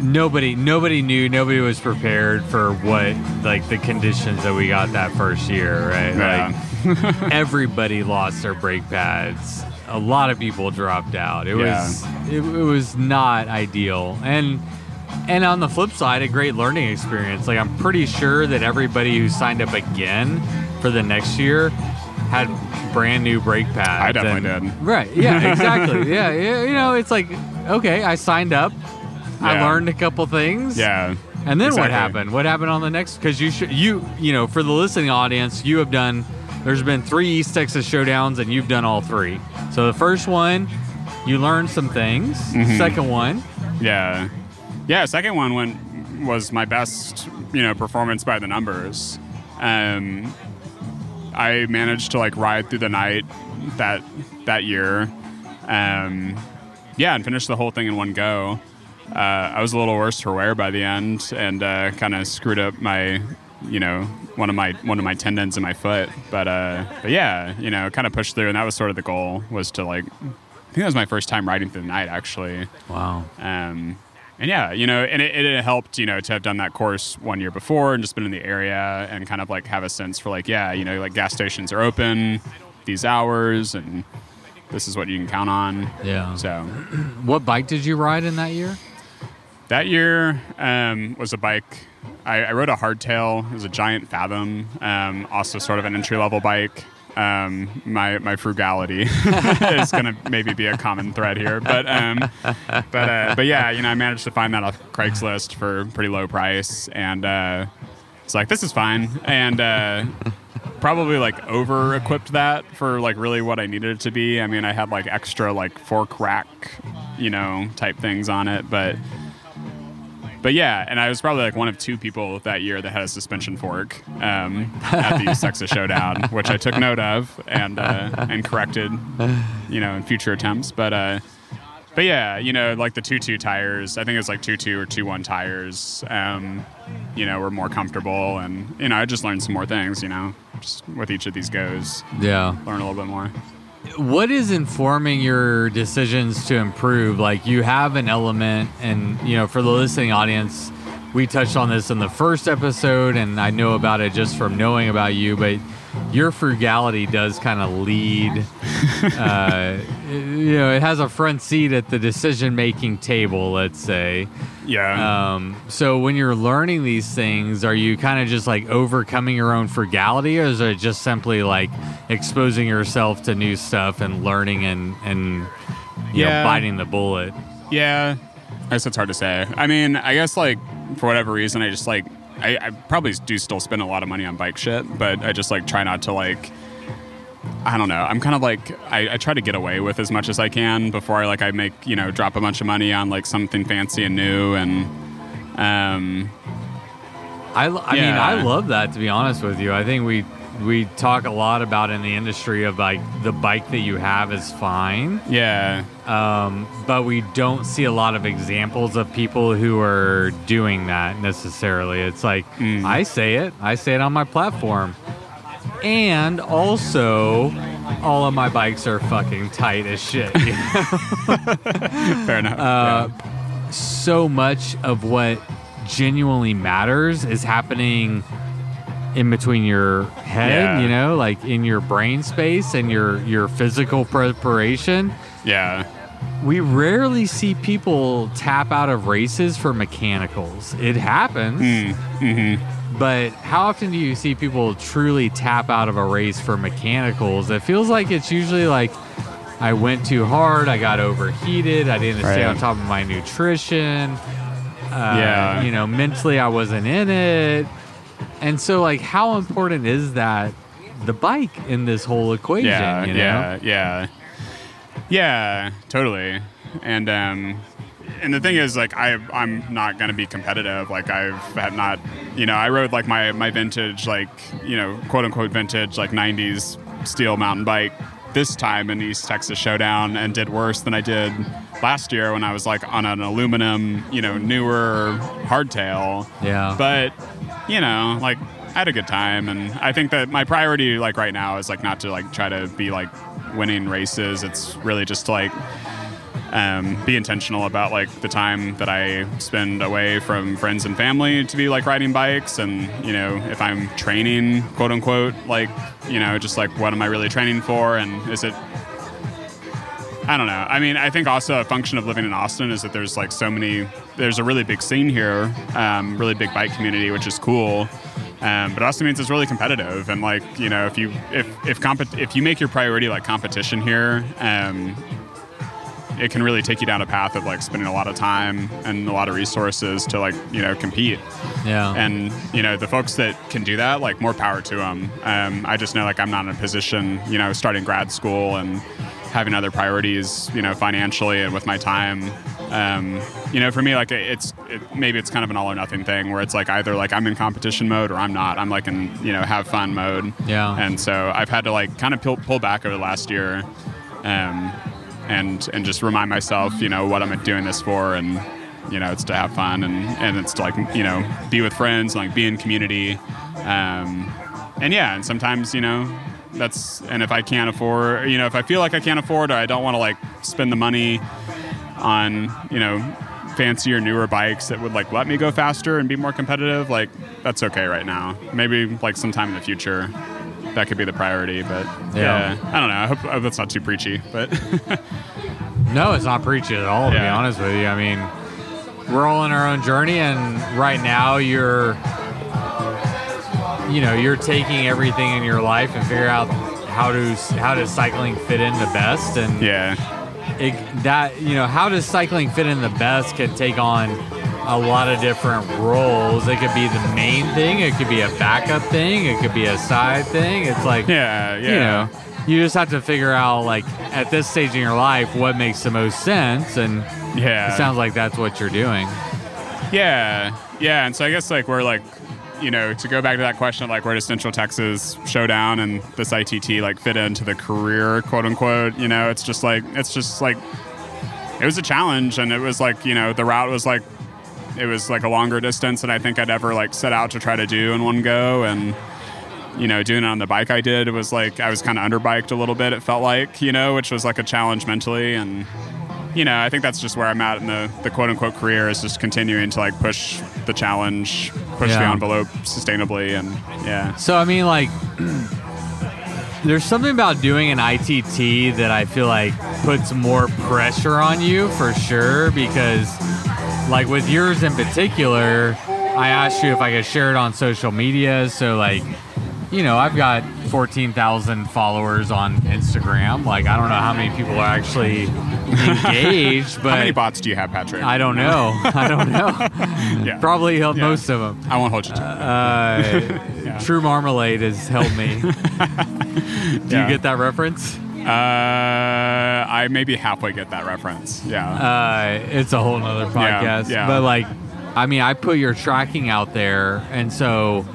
Nobody, nobody knew. Nobody was prepared for what like the conditions that we got that first year, right? Yeah. Like everybody lost their brake pads. A lot of people dropped out. It Yeah. was it, it was not ideal. And and on the flip side, a great learning experience. Like I'm pretty sure that everybody who signed up again for the next year had brand new brake pads. I definitely and- did. Right. Yeah. Exactly. yeah, yeah. You know, it's like okay, I signed up. I learned a couple things. Yeah. And then what happened? What happened on the next? Because you should, you, you know, for the listening audience, you have done. There's been three East Texas showdowns, and you've done all three. So the first one, you learned some things. Mm-hmm. Second one, Yeah, yeah. Second one went was my best, you know, performance by the numbers. Um, I managed to like ride through the night that that year. Um, yeah, and finish the whole thing in one go. Uh, I was a little worse for wear by the end, and uh, kind of screwed up my, you know, one of my one of my tendons in my foot. But uh, but yeah, you know, kind of pushed through, and that was sort of the goal was to like. I think that was my first time riding through the night, actually. wow. Um, and yeah, you know, and it, it helped, you know, to have done that course one year before and just been in the area and kind of like have a sense for like, yeah, you know, like gas stations are open these hours and this is what you can count on. Yeah. So What bike did you ride in that year? that year um, was a bike. I, I rode a hardtail. It was a Giant Fathom, um, also sort of an entry level bike. Um, my my frugality is going to maybe be a common thread here, but um, but uh, but yeah, you know, I managed to find that off Craigslist for pretty low price, and uh, it's like this is fine, and uh, probably like over equipped that for like really what I needed it to be. I mean, I had like extra like fork rack, you know, type things on it, but but yeah, and I was probably like one of two people that year that had a suspension fork um, at the East Texas Showdown, which I took note of and uh, and corrected, you know, in future attempts. But uh, but yeah, you know, like the two two tires, I think it was like two two or two one tires, um, you know, were more comfortable, and you know, I just learned some more things, you know, just with each of these goes, Yeah. learn a little bit more. What is informing your decisions to improve? Like you have an element, and you know, for the listening audience, we touched on this in the first episode, and I know about it just from knowing about you. But your frugality does kind of lead. uh, you know, it has a front seat at the decision-making table. Let's say. Yeah. Um, so when you're learning these things, are you kind of just like overcoming your own frugality, or is it just simply like exposing yourself to new stuff and learning and and you Yeah. know biting the bullet? Yeah, I guess it's hard to say. I mean, I guess like for whatever reason, I just like I, I probably do still spend a lot of money on bike shit, but I just like try not to like. I don't know. I'm kind of like I, I try to get away with as much as I can before I like I make you know drop a bunch of money on like something fancy and new and um I, mean, Yeah. I love that to be honest with you. I think we we talk a lot about in the industry of like the bike that you have is fine, yeah um, but we don't see a lot of examples of people who are doing that necessarily. It's like Mm. I say it, I say it on my platform, and also all of my bikes are fucking tight as shit. you know? fair enough. Uh, so much of what genuinely matters is happening in between your head, Yeah. you know, like in your brain space and your your physical preparation. yeah We rarely see people tap out of races for mechanicals. It happens, Mm, mm-hmm. but how often do you see people truly tap out of a race for mechanicals? It feels like it's usually like I went too hard, I got overheated, I didn't stay on top of my nutrition. Uh, Yeah. You know, mentally I wasn't in it. And so, like, how important is that, the bike in this whole equation? yeah you know? yeah yeah yeah totally and um and the thing is like i i'm not going to be competitive like i've had not you know i rode like my my vintage like you know quote unquote vintage like 90s steel mountain bike this time in east texas showdown and did worse than i did last year when i was like on an aluminum you know newer hardtail Yeah. but you know like i had a good time and i think that my priority like right now is like not to like try to be like winning races. It's really just to like um, be intentional about like the time that i spend away from friends and family to be like riding bikes and you know if i'm training quote unquote like you know just like what am i really training for? And is it I don't know. I mean, I think also a function of living in Austin is that there's like so many. There's a really big scene here, um, really big bike community, which is cool. Um, but it also means it's really competitive, and like you know, if you if if comp- if you make your priority like competition here, um, it can really take you down a path of like spending a lot of time and a lot of resources to like you know compete. yeah. And you know, the folks that can do that, like more power to them. Um, I just know like I'm not in a position, you know, starting grad school and having other priorities, you know, financially and with my time. Um, you know, for me, like it's it, maybe it's kind of an all or nothing thing where it's like either like I'm in competition mode or I'm not. I'm like in you know have fun mode. Yeah. And so I've had to like kind of pull, pull back over the last year, um, and and just remind myself, you know, what I'm doing this for, and you know, it's to have fun and and it's to like you know be with friends, and, like be in community, um, and yeah, and sometimes you know that's and if I can't afford, you know, if I feel like I can't afford or I don't want to like spend the money on you know fancier newer bikes that would like let me go faster and be more competitive like that's okay right now maybe like sometime in the future that could be the priority but Yeah. yeah, i don't know i hope, I hope that's not too preachy but No, it's not preachy at all, to be honest with you. I mean, we're all in our own journey, and right now you're, you know, you're taking everything in your life and figure out how to how does cycling fit in the best, and yeah it, that you know how does cycling fit in the best can take on a lot of different roles. It could be the main thing, it could be a backup thing, it could be a side thing. It's like yeah yeah you know, you just have to figure out like at this stage in your life what makes the most sense, and yeah it sounds like that's what you're doing. Yeah, yeah, and so I guess like we're like, you know, to go back to that question of like where does Central Texas Showdown and this ITT like fit into the career, quote unquote. You know, it's just like it's just like it was a challenge, and it was like you know the route was like it was like a longer distance than I think I'd ever like set out to try to do in one go, and you know, doing it on the bike I did, it was like I was kind of underbiked a little bit. It felt like you know, which was like a challenge mentally and you know, I think that's just where I'm at in the, the quote unquote career is just continuing to like push the challenge, push the envelope sustainably, and yeah, So I mean, like, there's something about doing an ITT that I feel like puts more pressure on you for sure. Because, like, with yours in particular, I asked you if I could share it on social media. So, like, you know, I've got 14,000 followers on Instagram. Like, I don't know how many people are actually engaged, but How many bots do you have, Patrick? I don't know. I don't know. Yeah. Probably helped Yeah. most of them. I won't hold you to it. Uh, True Marmalade has helped me. Do Yeah. you get that reference? Uh, I maybe halfway get that reference. Yeah. Uh, it's a whole nother podcast. yeah. But like, I mean, I put your tracking out there, and so,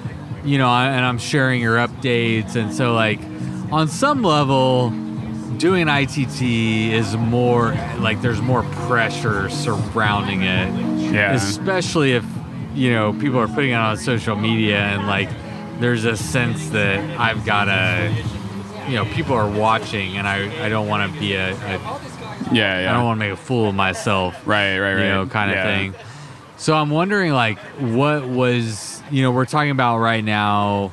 you know, I, and I'm sharing your updates, and so like, on some level, doing ITT is more like there's more pressure surrounding it, yeah. especially if you know people are putting it on social media, and like, there's a sense that I've got to. You know, people are watching, and I, I don't want to be a, a yeah. Yeah. I don't want to make a fool of myself, Right. Right. Right. you know, kind of Yeah. thing. So I'm wondering, like, what was, you know, we're talking about right now,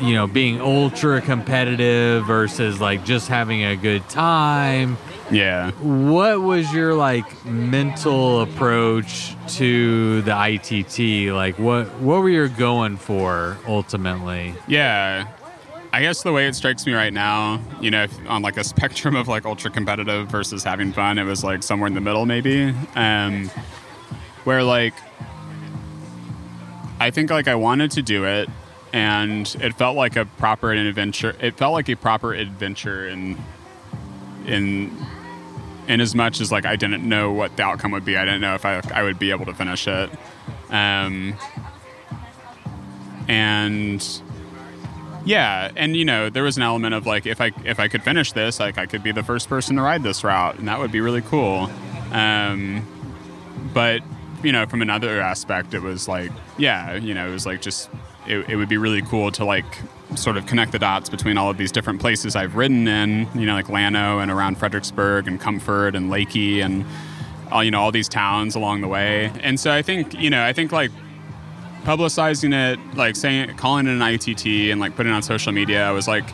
you know, being ultra competitive versus like just having a good time. Yeah. What was your like mental approach to the ITT? Like, what what were you going for ultimately? Yeah. I guess the way it strikes me right now, you know, if, on like a spectrum of like ultra competitive versus having fun, it was like somewhere in the middle, maybe. Um, where like, I think like I wanted to do it, and it felt like a proper adventure. It felt like a proper adventure in, in, in as much as like I didn't know what the outcome would be. I didn't know if I I would be able to finish it. Um, and yeah, and you know, there was an element of like if I if I could finish this, like I could be the first person to ride this route, and that would be really cool. Um, but you know, from another aspect, it was like, yeah, you know, it was like just it, it would be really cool to like sort of connect the dots between all of these different places I've ridden in, you know, like Llano and around Fredericksburg and Comfort and Leakey and all you know all these towns along the way. And so I think you know I think like publicizing it, like saying, calling it an ITT, and like putting it on social media was like,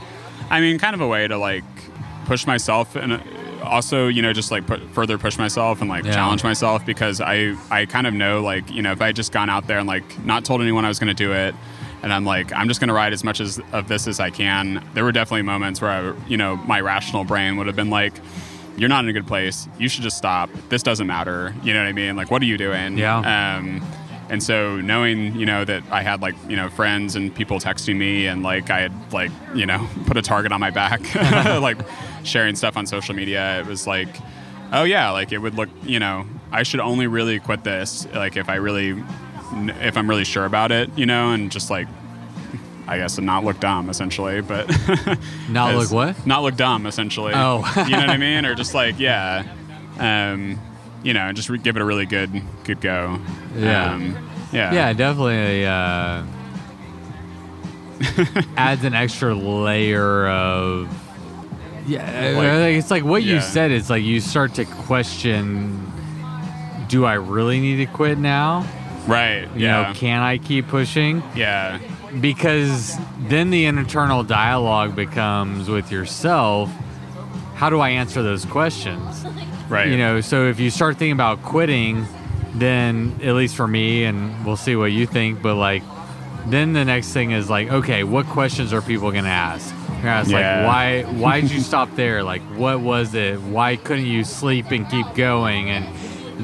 I mean, kind of a way to like push myself and also, you know, just like put, further push myself and like Yeah. challenge myself because I I kind of know like you know if I had just gone out there and like not told anyone I was going to do it. And I'm like, I'm just going to ride as much as of this as I can. There were definitely moments where I, you know, my rational brain would have been like, "You're not in a good place. You should just stop. This doesn't matter." You know what I mean? Like, what are you doing? Yeah. Um, and so knowing, you know, that I had like, you know, friends and people texting me and like I had like, you know, put a target on my back, like sharing stuff on social media, it was like, oh yeah, like it would look, you know, I should only really quit this like if I really, if I'm really sure about it, you know, and just like, I guess and not look dumb essentially, but Not look what? Not look dumb essentially. Oh. you know what I mean? Or just like, yeah. Um, you know, just re- give it a really good, good go. Yeah. Um, yeah. Yeah, definitely uh, adds an extra layer of. Yeah, Like- it's like what you said. It's like you start to question: Do I really need to quit now? Right. You yeah. know, can I keep pushing? yeah. Because then the internal dialogue becomes with yourself. How do I answer those questions? Right. You know, so if you start thinking about quitting, then at least for me, and we'll see what you think, but like, then the next thing is like, okay, what questions are people gonna ask? They're ask Yeah. like, why, why did you stop there? Like, what was it? Why couldn't you sleep and keep going? And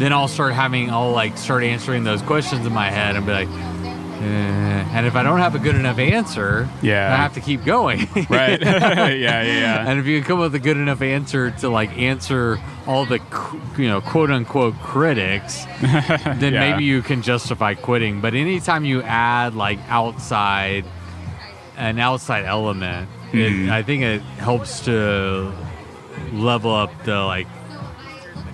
then I'll start having, I'll like start answering those questions in my head and be like. And if I don't have a good enough answer, Yeah. I have to keep going. Right. yeah. Yeah. Yeah. And if you can come up with a good enough answer to like answer all the you know quote unquote critics, then Yeah. maybe you can justify quitting. But anytime you add like outside an outside element, Mhm. it, I think it helps to level up the like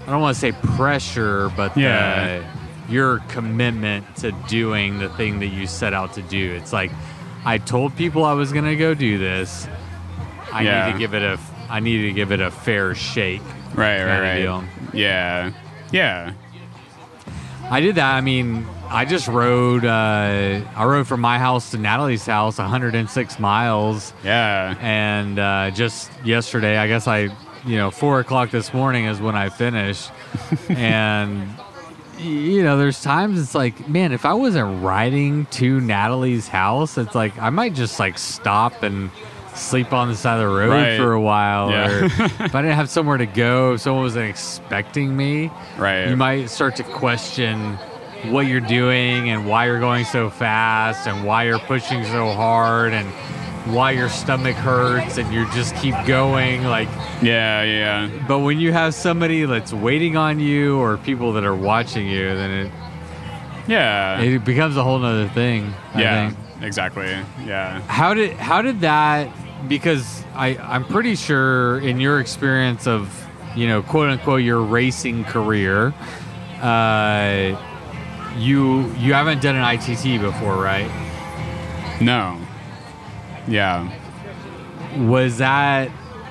I don't want to say pressure, but Yeah. the, your commitment to doing the thing that you set out to do. It's like I told people I was going to go do this. I Yeah. need to give it a I need to give it a fair shake. Right. Right. Right. Yeah. Yeah. I did that. I mean, I just rode. Uh, I rode from my house to Natalie's house, 106 miles, Yeah. and uh, just yesterday, I guess I, you know, four o'clock this morning is when I finished, and you know, there's times it's like, man, if I wasn't riding to Natalie's house, it's like I might just like stop and sleep on the side of the road Right. for a while. Yeah. Or if I didn't have somewhere to go, if someone wasn't expecting me, Right. you might start to question what you're doing and why you're going so fast and why you're pushing so hard and why your stomach hurts and you just keep going like Yeah, yeah, but when you have somebody that's waiting on you or people that are watching you then it yeah. it becomes a whole nother thing yeah, exactly. Yeah. how did how did that because i i'm pretty sure in your experience of you know quote unquote your racing career uh you you haven't done an itt before right No. Yeah. was that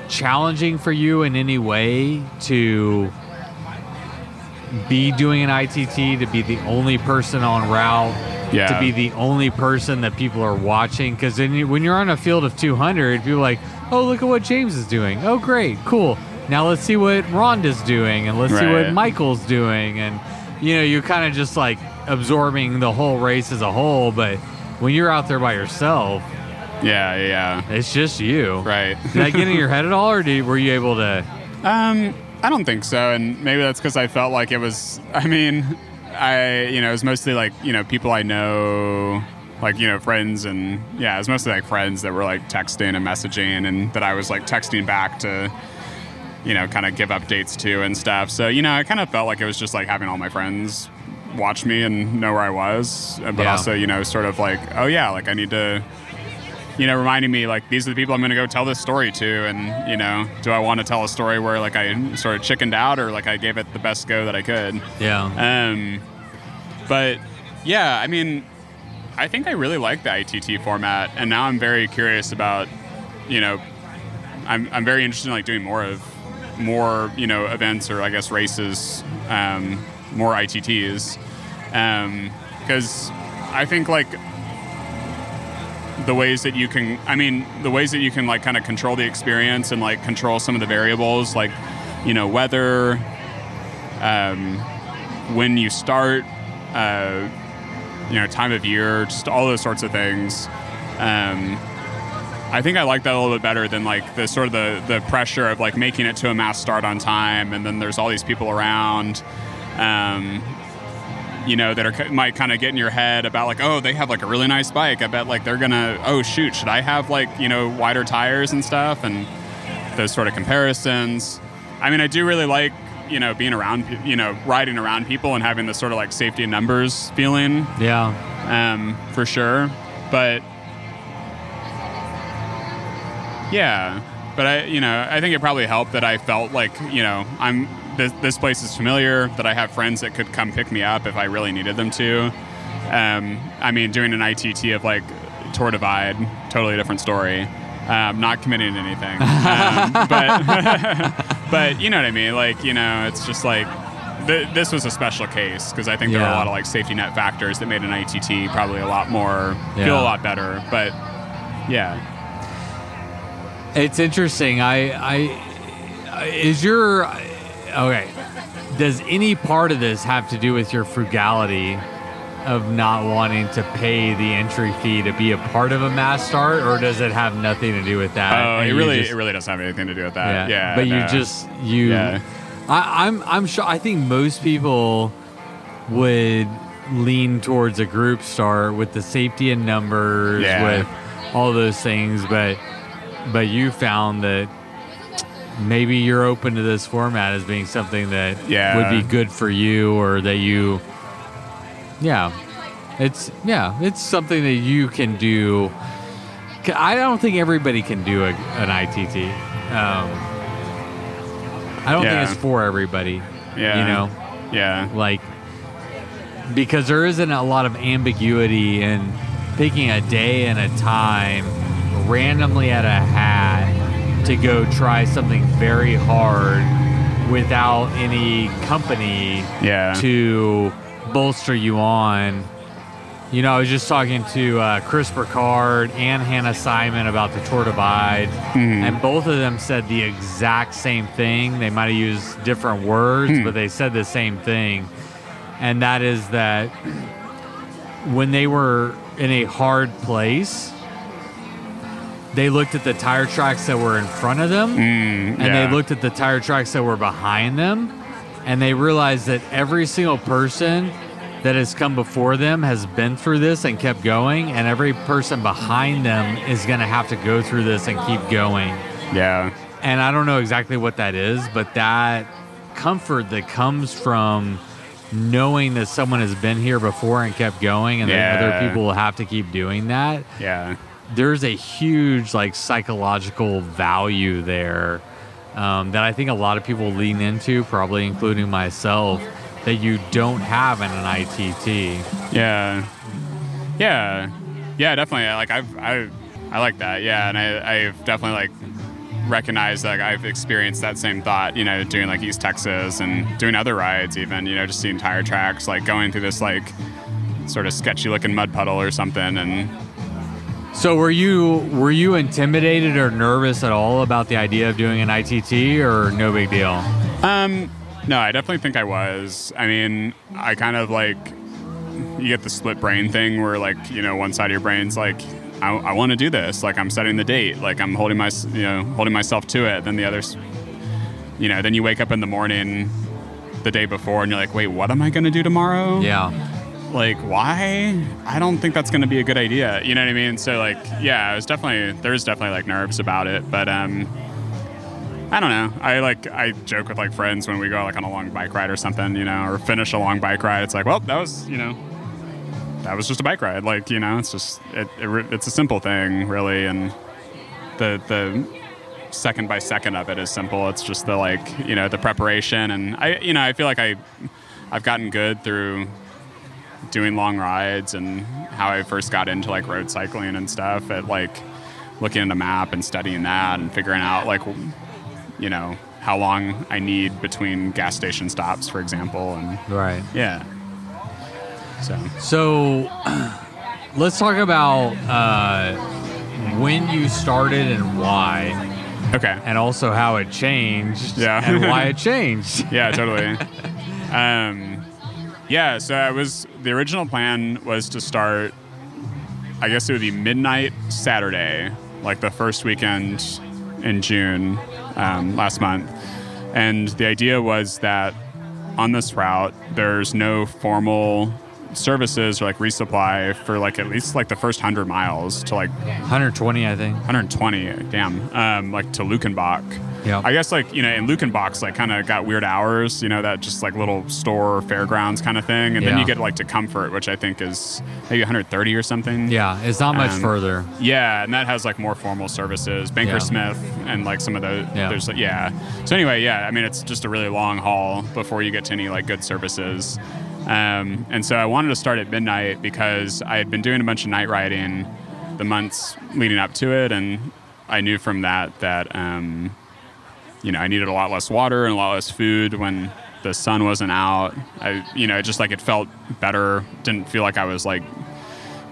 challenging for you in any way to be doing an ITT, to be the only person on route, Yeah. to be the only person that people are watching? Because when you're on a field of 200, people are like, oh, look at what James is doing. Oh, great, cool. Now let's see what Rhonda's doing, and let's see what Michael's doing. And, you know, you're kind of just like absorbing the whole race as a whole. But when you're out there by yourself, Yeah, yeah. it's just you. Right. Did that get in your head at all, or did, were you able to? Um, I don't think so, and maybe that's because I felt like it was. I mean, I you know it was mostly like you know people I know, like you know friends, and yeah, it was mostly like friends that were like texting and messaging, and that I was like texting back to, you know, kind of give updates to and stuff. So you know, I kind of felt like it was just like having all my friends watch me and know where I was, but Yeah. also you know sort of like oh yeah, like I need to you know, reminding me like these are the people I'm going to go tell this story to, and you know, do I want to tell a story where like I sort of chickened out or like I gave it the best go that I could? Yeah. Um, but yeah, I mean, I think I really like the ITT format, and now I'm very curious about, you know, I'm I'm very interested in like doing more of more you know events or I guess races, um, more ITTs, because I think like the ways that you can i mean the ways that you can like kind of control the experience and like control some of the variables like you know weather um, when you start uh, you know time of year just all those sorts of things. Um, i think i like that a little bit better than like the sort of the, the pressure of like making it to a mass start on time and then there's all these people around. Um, you know, that are might kind of get in your head about like, oh, they have like a really nice bike. I bet like they're gonna, oh shoot, should I have like you know wider tires and stuff and those sort of comparisons. I mean, I do really like you know being around, you know, riding around people and having this sort of like safety in numbers feeling Yeah. um, for sure. But yeah, but I, you know, I think it probably helped that I felt like, you know, I'm this, this place is familiar. That I have friends that could come pick me up if I really needed them to. Um, I mean, doing an ITT of like Tour Divide, totally different story. Um, not committing to anything, um, but but you know what I mean. Like you know, it's just like th- this was a special case because I think there were a lot of like safety net factors that made an ITT probably a lot more Yeah. feel a lot better. But yeah, It's interesting. I, I, is your, okay. Does any part of this have to do with your frugality of not wanting to pay the entry fee to be a part of a mass start, or does it have nothing to do with that? oh, And it really just- it really doesn't have anything to do with that. Yeah, but you just you. Yeah. I, I'm I'm sure. I think most people would lean towards a group start with the safety in numbers, Yeah. with all those things. But but you found that maybe you're open to this format as being something that Yeah. would be good for you, or that you. Yeah, it's yeah, it's something that you can do I don't think everybody can do a, an ITT. Um, I don't Yeah. think it's for everybody. Yeah. You know, yeah, like because there isn't a lot of ambiguity in picking a day and a time randomly at a hat to go try something very hard without any company yeah, to bolster you on. You know, I was just talking to uh, Chris Burkard and Hannah Simon about the Tour Divide, and both of them said the exact same thing. They might have used different words, but they said the same thing. and that is that when they were in a hard place, they looked at the tire tracks that were in front of them, mm, and yeah. they looked at the tire tracks that were behind them, and they realized that every single person that has come before them has been through this and kept going, and every person behind them is going to have to go through this and keep going. Yeah. And I don't know exactly what that is, but that comfort that comes from knowing that someone has been here before and kept going, and that other people will have to keep doing that. Yeah. There's a huge like psychological value there um, that I think a lot of people lean into, probably including myself, that you don't have in an ITT. Yeah. Yeah. Yeah, definitely. Like I've I I like that. Yeah, and I I've definitely like recognized like I've experienced that same thought, you know, doing like East Texas and doing other rides even, you know, just seeing tire tracks, like going through this like sort of sketchy looking mud puddle or something and So were you were you intimidated or nervous at all about the idea of doing an ITT, or no big deal? Um, no, I definitely think I was. I mean, I kind of like you get the split brain thing where like you know one side of your brain's like I, I want to do this, like I'm setting the date, like I'm holding my you know holding myself to it. Then the others, you know, then you wake up in the morning the day before and you're like, wait, what am I going to do tomorrow? Yeah. Like why? I don't think that's going to be a good idea. You know what I mean? So like, yeah, I was definitely there's definitely like nerves about it, but um. I don't know. I like I joke with like friends when we go like on a long bike ride or something, you know, or finish a long bike ride. It's like, well, that was you know, that was just a bike ride. Like you know, it's just it, it it's a simple thing really, and the the second by second of it is simple. It's just the like you know the preparation, and I you know I feel like I I've gotten good through doing long rides and how I first got into like road cycling and stuff at like looking at a map and studying that and figuring out like you know how long I need between gas station stops, for example, and Right. yeah. So So let's talk about uh, when you started and why, okay, and also how it changed Yeah. and why it changed. yeah, totally. um, yeah, so I was the original plan was to start. I guess it would be midnight Saturday, like the first weekend in June um, last month, and the idea was that on this route there's no formal services or like resupply for like at least like the first 100 miles to like 120, I think. 120 damn um, like to Luckenbach Yeah. i guess like you know in Luckenbach's like kind of got weird hours you know that just like little store fairgrounds kind of thing and then you get like to comfort which i think is maybe 130 or something Yeah, it's not much further. yeah, and that has like more formal services, Banker Yeah. Smith, and like some of those. Yeah. There's like, yeah. So anyway, yeah. I mean, it's just a really long haul before you get to any like good services. Um, and so I wanted to start at midnight because I had been doing a bunch of night riding the months leading up to it, and I knew from that that um, you know I needed a lot less water and a lot less food when the sun wasn't out. I you know just like it felt better. Didn't feel like I was like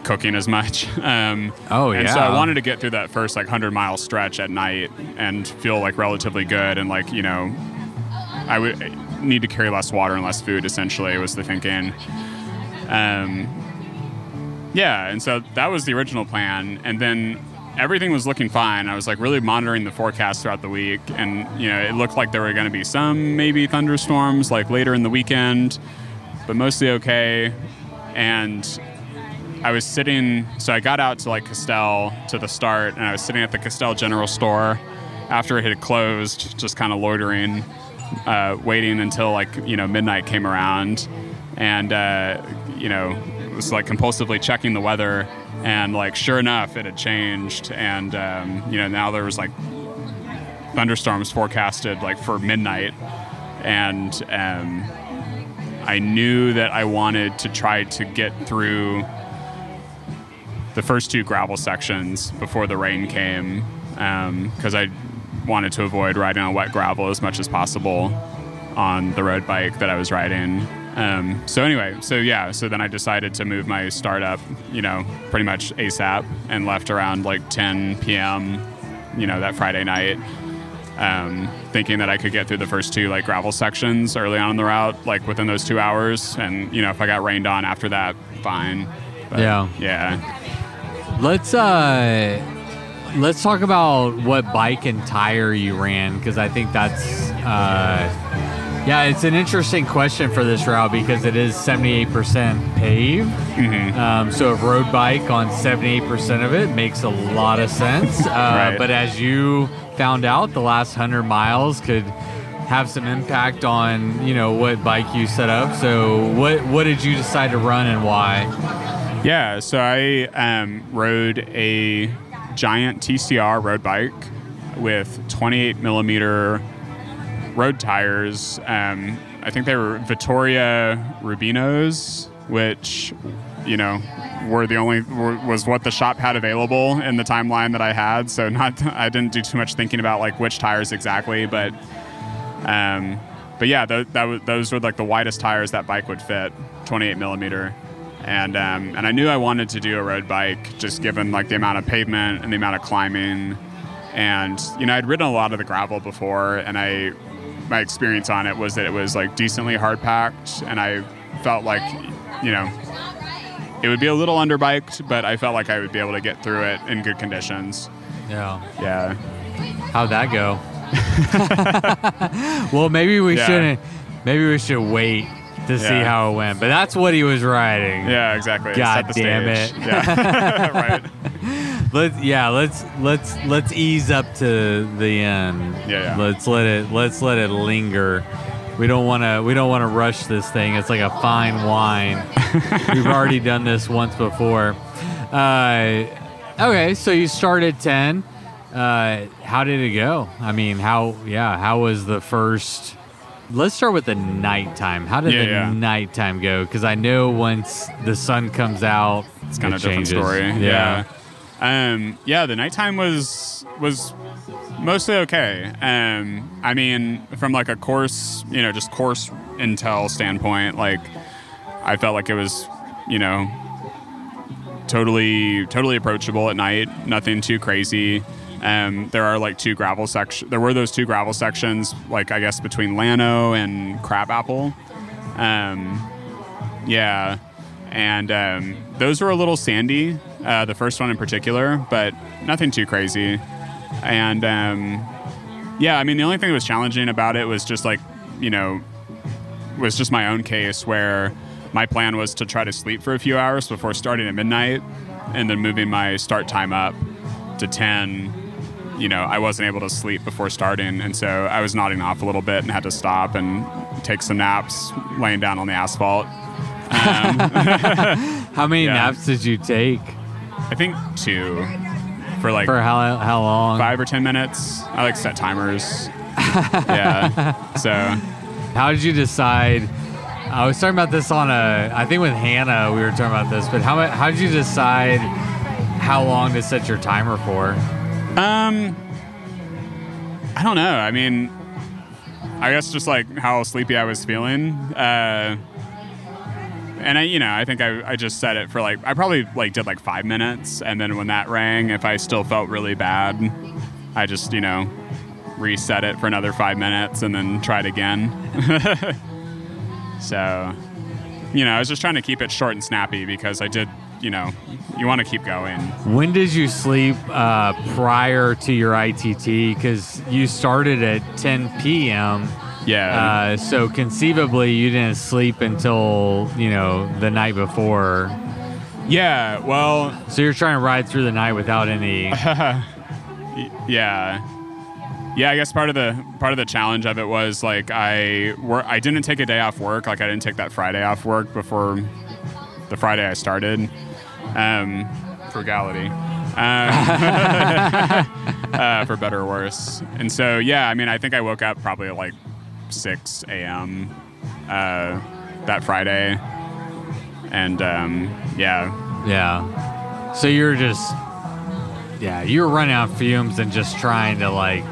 cooking as much. Um, Oh, and so. I wanted to get through that first like hundred mile stretch at night and feel like relatively good and like you know, I would need to carry less water and less food. Essentially, was the thinking. Um, yeah, and so that was the original plan, and then everything was looking fine. I was like really monitoring the forecast throughout the week, and you know, it looked like there were going to be some maybe thunderstorms like later in the weekend, but mostly okay. And I was sitting, so I got out to like Castell to the start, and I was sitting at the Castell General Store after it had closed, just kind of loitering, uh, waiting until like you know midnight came around, and uh, you know was like compulsively checking the weather, and like sure enough, it had changed, and um, you know now there was like thunderstorms forecasted like for midnight, and um, I knew that I wanted to try to get through the first two gravel sections before the rain came because I wanted to avoid riding on wet gravel as much as possible on the road bike that I was riding. Um, so anyway, so yeah, so then I decided to move my startup, you know, pretty much ASAP and left around like 10 p.m., you know, that Friday night. um, thinking that I could get through the first two like gravel sections early on in the route, like within those two hours. And you know, if I got rained on after that, fine. But, Yeah. yeah, Let's uh let's talk about what bike and tire you ran because I think that's uh yeah, it's an interesting question for this route because it is 78% paved. Um, so a road bike on 78% of it makes a lot of sense. Uh, Right. But as you found out, the last 100 miles could have some impact on, you know, what bike you set up. So what what did you decide to run and why? Yeah, so I um, rode a Giant TCR road bike with 28 millimeter road tires. Um, I think they were Vittoria Rubinos, which, you know, were the only were, was what the shop had available in the timeline that I had. So not I didn't do too much thinking about like which tires exactly, but um, but yeah, th- that those were like the widest tires that bike would fit, 28 millimeter. And um, and I knew I wanted to do a road bike, just given like the amount of pavement and the amount of climbing. And you know, I'd ridden a lot of the gravel before, and I my experience on it was that it was like decently hard packed, and I felt like you know it would be a little underbiked, but I felt like I would be able to get through it in good conditions. Yeah. Yeah. How'd that go? well, maybe we Yeah. shouldn't. Maybe we should wait to see how it went. But that's what he was riding. Yeah, exactly. God damn stage. it. Yeah. right. Let's yeah. Let's let's let's ease up to the end. Yeah, yeah. Let's let it let's let it linger. We don't want to we don't want to rush this thing. It's like a fine wine. We've already done this once before. Uh, okay, so you started ten. Uh, how did it go? I mean, how yeah? How was the first? Let's start with the nighttime. How did Yeah, the yeah. nighttime go? Because I know once the sun comes out, It's kind it of a different changes. story. Yeah. Yeah. Um, yeah, the nighttime was was mostly okay. Um, I mean, from like a course, you know, just course intel standpoint, like I felt like it was, you know, totally totally approachable at night. Nothing too crazy. Um, there are like two gravel sections. There were those two gravel sections, like I guess between Llano and Crabapple. Um, yeah, and um, those were a little sandy. Uh, the first one in particular, but nothing too crazy. And um, yeah, I mean, the only thing that was challenging about it was just like, you know, was just my own case where my plan was to try to sleep for a few hours before starting at midnight, and then moving my start time up to ten. You know, I wasn't able to sleep before starting, and so I was nodding off a little bit and had to stop and take some naps laying down on the asphalt. How many Yeah. naps did you take? I think two for like For how how long? five or ten minutes. I like set timers. yeah. So How did you decide? I was talking about this on a. I think with Hannah we were talking about this, but how how did you decide how long to set your timer for? um I don't know. I mean I guess just like how sleepy I was feeling. Uh and I, you know, I think I, I just said it for like I probably like did like five minutes, and then when that rang, if I still felt really bad, I just you know reset it for another five minutes and then tried again. so, you know, I was just trying to keep it short and snappy because I did, you know, you want to keep going. When did you sleep uh, prior to your ITT? Because you started at 10 p.m. Yeah. Uh, so conceivably, you didn't sleep until you know the night before. yeah. Well, So you're trying to ride through the night without any. yeah. Yeah, I guess part of the part of the challenge of it was like I wor- I didn't take a day off work. Like I didn't take that Friday off work before the Friday I started. Um, frugality, um, uh, for better or worse. And so yeah, I mean, I think I woke up probably like 6 a.m. Uh, that Friday, and um, yeah, Yeah. So you're just, yeah, you're running on fumes and just trying to like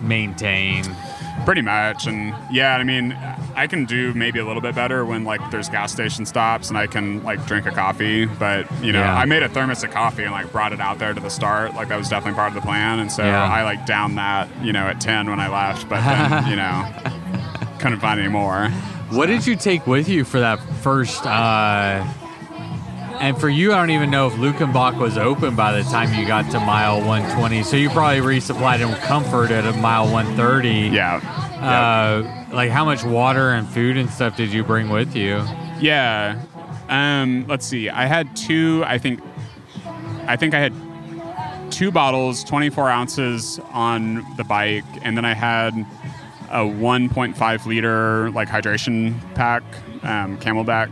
maintain. Pretty much, and yeah, I mean, I can do maybe a little bit better when like there's gas station stops and I can like drink a coffee. But you know, Yeah. I made a thermos of coffee and like brought it out there to the start. Like that was definitely part of the plan, and so Yeah. I like downed that, you know, at ten when I left. But then you know, couldn't find any more. What did you take with you for that first? Uh, and for you, I don't even know if Luckenbach was open by the time you got to mile 120. So you probably resupplied him comfort at a mile 130. Yeah. Uh, like how much water and food and stuff did you bring with you? Yeah. Um, let's see. I had two. I think. I think I had two bottles, 24 ounces on the bike, and then I had a 1.5 liter like hydration pack, um, CamelBak.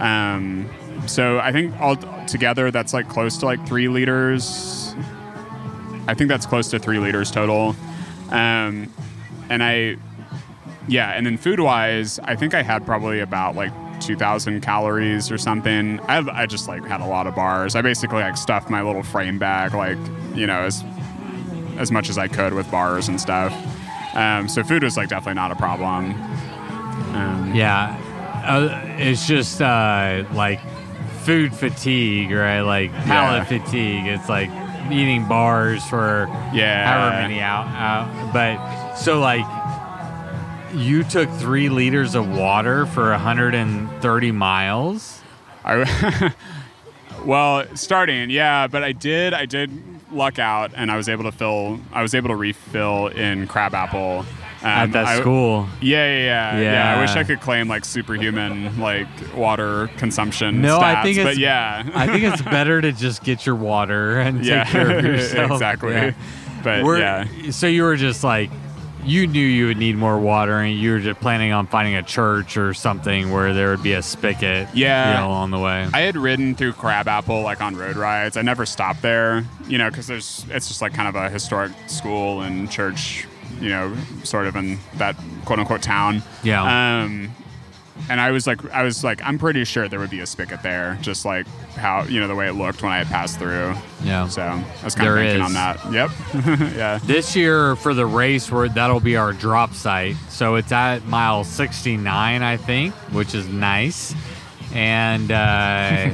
Um, so I think all together that's like close to like three liters. I think that's close to three liters total. Um, and I yeah, and then food wise, I think I had probably about like 2,000 calories or something. I, I just like had a lot of bars. I basically like stuffed my little frame bag, like, you know, as, as much as I could with bars and stuff. Um, so food was like definitely not a problem. Um, Yeah, uh, it's just uh, like food fatigue, right? Like palate fatigue. It's like eating bars for Yeah. however many out, out. But so like you took three liters of water for 130 miles. I, well, starting, yeah, but I did, I did luck out, and I was able to fill, I was able to refill in Crabapple. Um, At that I- school, Yeah, yeah, yeah, yeah. I wish I could claim like superhuman like water consumption. No, I stats, think but it's- yeah, I think it's better to just get your water and yeah, take care of yourself. exactly. Yeah. But We're- yeah, So you were just like, you knew you would need more water, and you were just planning on finding a church or something where there would be a spigot, Yeah. you know, along the way. I had ridden through Crabapple like on road rides. I never stopped there, you know, because there's it's just like kind of a historic school and church, you know, sort of in that quote unquote town. Yeah. Um, and I was like, I was like, I'm pretty sure there would be a spigot there, just like how you know the way it looked when I had passed through. yeah. So I was kind There of banking is. on that. Yep. yeah. This year for the race, where that'll be our drop site. So it's at mile 69, I think, which is nice. And uh,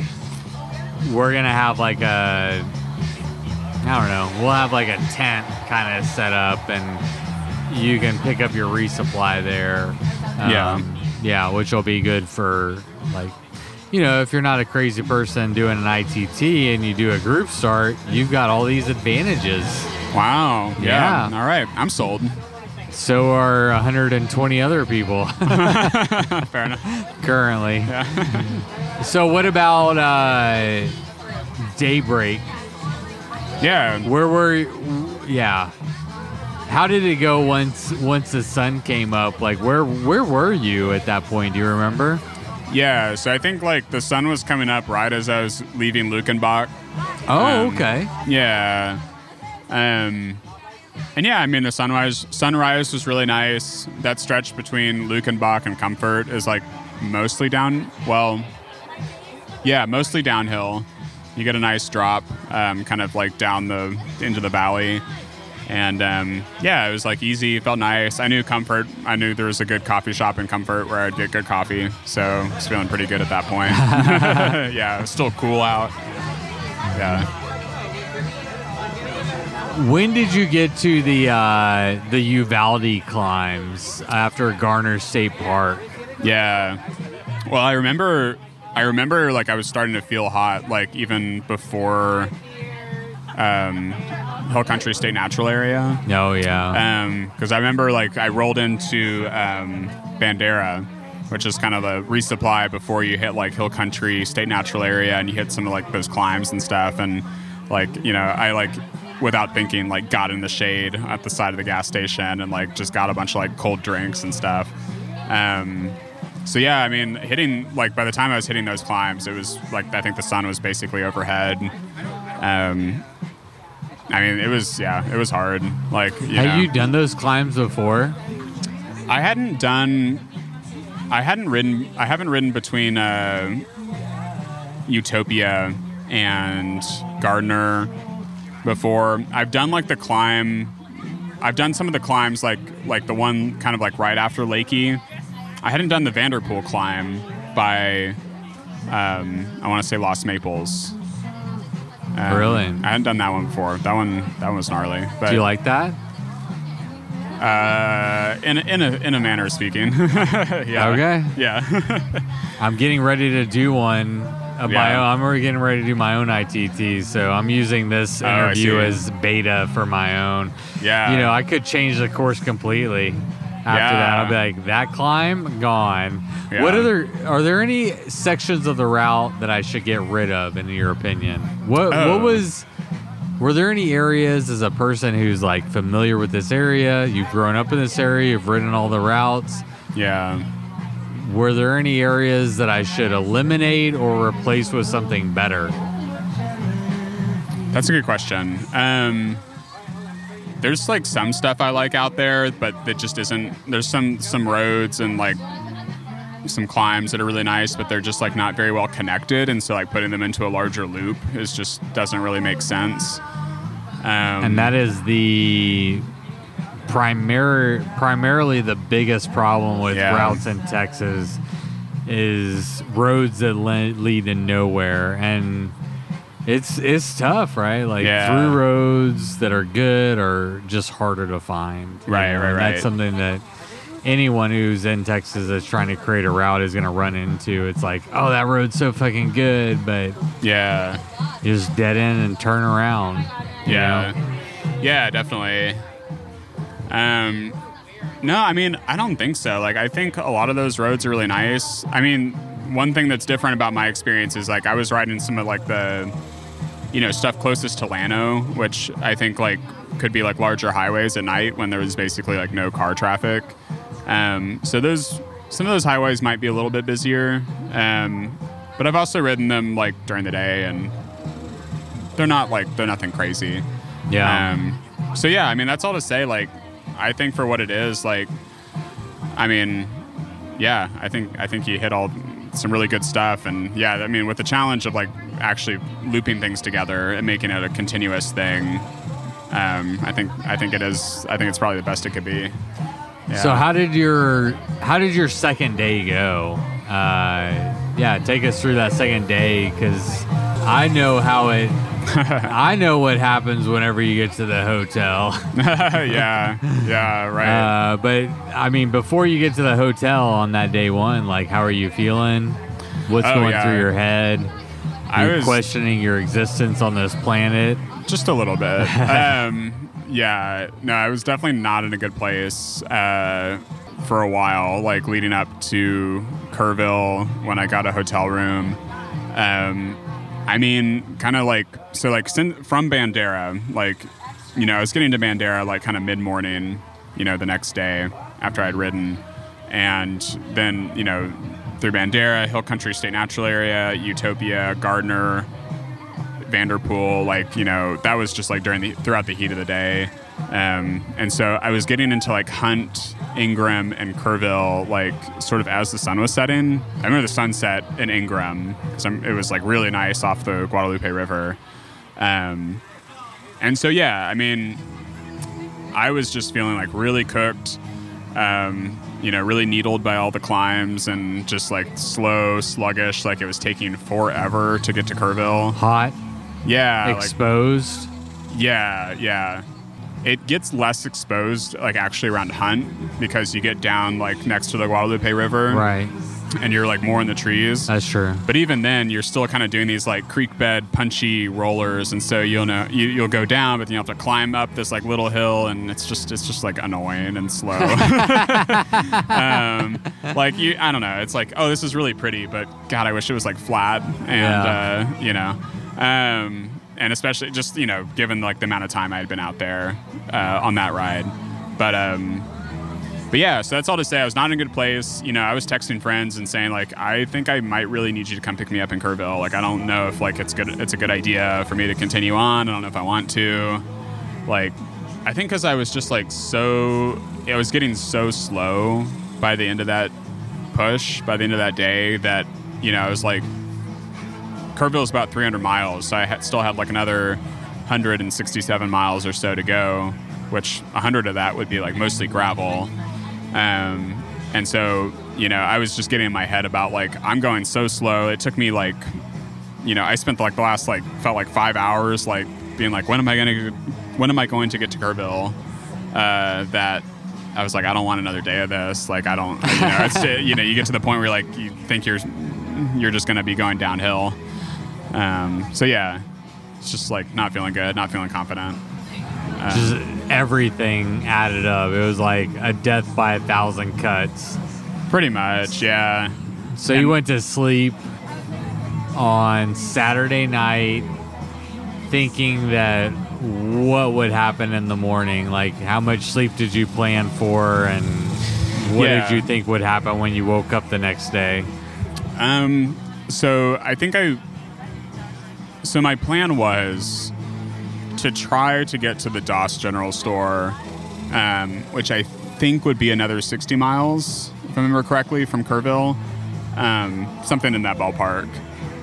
we're gonna have like a, I don't know, we'll have like a tent kind of set up, and you can pick up your resupply there. Yeah. Yeah, which will be good for like. You know, if you're not a crazy person doing an ITT and you do a group start, you've got all these advantages. Wow. Yeah. Yeah. All right. I'm sold. So are 120 other people Fair enough. currently. so what about uh, daybreak? Yeah. Where were? Yeah. How did it go once once the sun came up? Like where where were you at that point? Do you remember? Yeah. So I think like the sun was coming up right as I was leaving Luckenbach. Oh, Um, okay. Yeah. Um, and yeah, I mean the sunrise sunrise was really nice. That stretch between Luckenbach and Comfort is like mostly down. Well, yeah, mostly downhill. You get a nice drop, um, kind of like down the into the valley, and um, yeah, it was like easy. It felt nice. I knew Comfort. I knew there was a good coffee shop in Comfort where I'd get good coffee, so I was feeling pretty good at that point. yeah, it was still cool out. Yeah. When did you get to the uh, the Uvalde climbs after Garner State Park? Yeah. Well, I remember I remember like I was starting to feel hot like even before um Hill Country State Natural Area. Oh yeah. Um cuz I remember like I rolled into um Bandera which is kind of a resupply before you hit like Hill Country State Natural Area and you hit some of like those climbs and stuff and like you know I like without thinking like got in the shade at the side of the gas station and like just got a bunch of like cold drinks and stuff um so yeah i mean hitting like by the time i was hitting those climbs it was like i think the sun was basically overhead um i mean it was yeah it was hard like you Have know. you done those climbs before? I hadn't done. I hadn't ridden. I haven't ridden between uh, Utopia and Garner before. I've done like the climb I've done some of the climbs like like the one kind of like right after Leakey. I hadn't done the Vanderpool climb by um, I want to say Lost Maples. Um, Really? I hadn't done that one before. That one that one was gnarly. But Do you like that? uh, in a, in a in a manner of speaking. yeah. Okay. Yeah. I'm getting ready to do one of my Yeah. own. I'm already getting ready to do my own ITT, so I'm using this Oh, interview see. as beta for my own. yeah. you know, I could change the course completely. After that, I'll be like, that climb gone. Yeah. What other are there any sections of the route that I should get rid of, in your opinion? What Oh. what was? Were there any areas as a person who's like familiar with this area? You've grown up in this area. You've ridden all the routes. yeah. Were there any areas that I should eliminate or replace with something better? That's a good question. Um, there's like some stuff I like out there, but that just isn't. There's some some roads and like some climbs that are really nice, but they're just like not very well connected, and so like putting them into a larger loop is just doesn't really make sense. Um, and that is the primary primarily the biggest problem with Yeah. routes in Texas is roads that le- lead to nowhere and it's it's tough right like Yeah. through roads that are good are just harder to find you Right, right, and right. that's something that anyone who's in Texas that's trying to create a route is going to run into it's like oh that road's so fucking good but yeah, you just dead end and turn around you yeah, know? yeah, definitely. Um, no, I mean, I don't think so. Like, I think a lot of those roads are really nice. I mean, one thing that's different about my experience is like I was riding some of like the, you know, stuff closest to Llano, which I think like could be like larger highways at night when there was basically like no car traffic. Um, so those some of those highways might be a little bit busier. Um, but I've also ridden them like during the day and they're not like they're nothing crazy. yeah Um, so yeah, I mean that's all to say. Like, I think for what it is, like, I mean, yeah, I think I think you hit all some really good stuff, and yeah, I mean with the challenge of like actually looping things together and making it a continuous thing, um, I think I think it is. I think it's probably the best it could be. Yeah. So how did your how did your second day go? Uh, yeah, take us through that second day because I know how it. I know what happens whenever you get to the hotel. yeah, yeah, right. Uh, but I mean, before you get to the hotel on that day one, like, how are you feeling? What's Oh, going yeah. through your head? I was- questioning your existence on this planet. just a little bit. um, yeah, no, I was definitely not in a good place uh, for a while, like leading up to Kerrville when I got a hotel room. Um, I mean, kind of like so, like sin- from Bandera, like you know, I was getting to Bandera like kind of mid morning, you know, the next day after I'd ridden, and then you know through Bandera, Hill Country State Natural Area, Utopia, Garner, Vanderpool, like you know, that was just like during the throughout the heat of the day, um, and so I was getting into like Hunt, Ingram, and Kerrville, like sort of as the sun was setting. I remember the sunset in Ingram because it was like really nice off the Guadalupe River, um, and so yeah, I mean, I was just feeling like really cooked. Um, you know, really needled by all the climbs and just like slow, sluggish, like it was taking forever to get to Kerrville. Hot, Yeah, like, exposed. yeah, yeah. It gets less exposed, like actually around Hunt, because you get down like next to the Guadalupe River, right. And you're like more in the trees. That's true. But even then, you're still kind of doing these like creek bed punchy rollers, and so you'll know you, you'll go down, but then you have to climb up this like little hill, and it's just it's just like annoying and slow. um, like you, I don't know. It's like oh, this is really pretty, but God, I wish it was like flat, and uh, you know, um, and especially just you know, given like the amount of time I had been out there uh, on that ride, but um, but yeah, so that's all to say. I was not in a good place. You know, I was texting friends and saying like, I think I might really need you to come pick me up in Kerrville. Like, I don't know if like it's good. It's a good idea for me to continue on. I don't know if I want to. Like, I think because I was just like so, it was getting so slow by the end of that push. By the end of that day, that you know, I was like, Kerrville is about 300 miles, so I still had like another 167 miles or so to go. which 100 of that would be like mostly gravel. Um, and so, you know, I was just getting in my head about like, I'm going so slow. It took me like, you know, I spent like the last like, felt like five hours, like being like, when am I going to, when am I going to get to Kerrville? Uh, that I was like, I don't want another day of this. Like, I don't, you know, it's, you know, you get to the point where like, you think you're, you're just going to be going downhill. Um, so yeah, it's just like not feeling good, not feeling confident. Just everything added up. It was like a death by a thousand cuts. Pretty much, yeah. So And- you went to sleep on Saturday night thinking that what would happen in the morning? Like how much sleep did you plan for and what Yeah. did you think would happen when you woke up the next day? Um, so I think I. So my plan was to try to get to the Doss General Store, um, which I think would be another 60 miles, if I remember correctly, from Kerrville, um, something in that ballpark.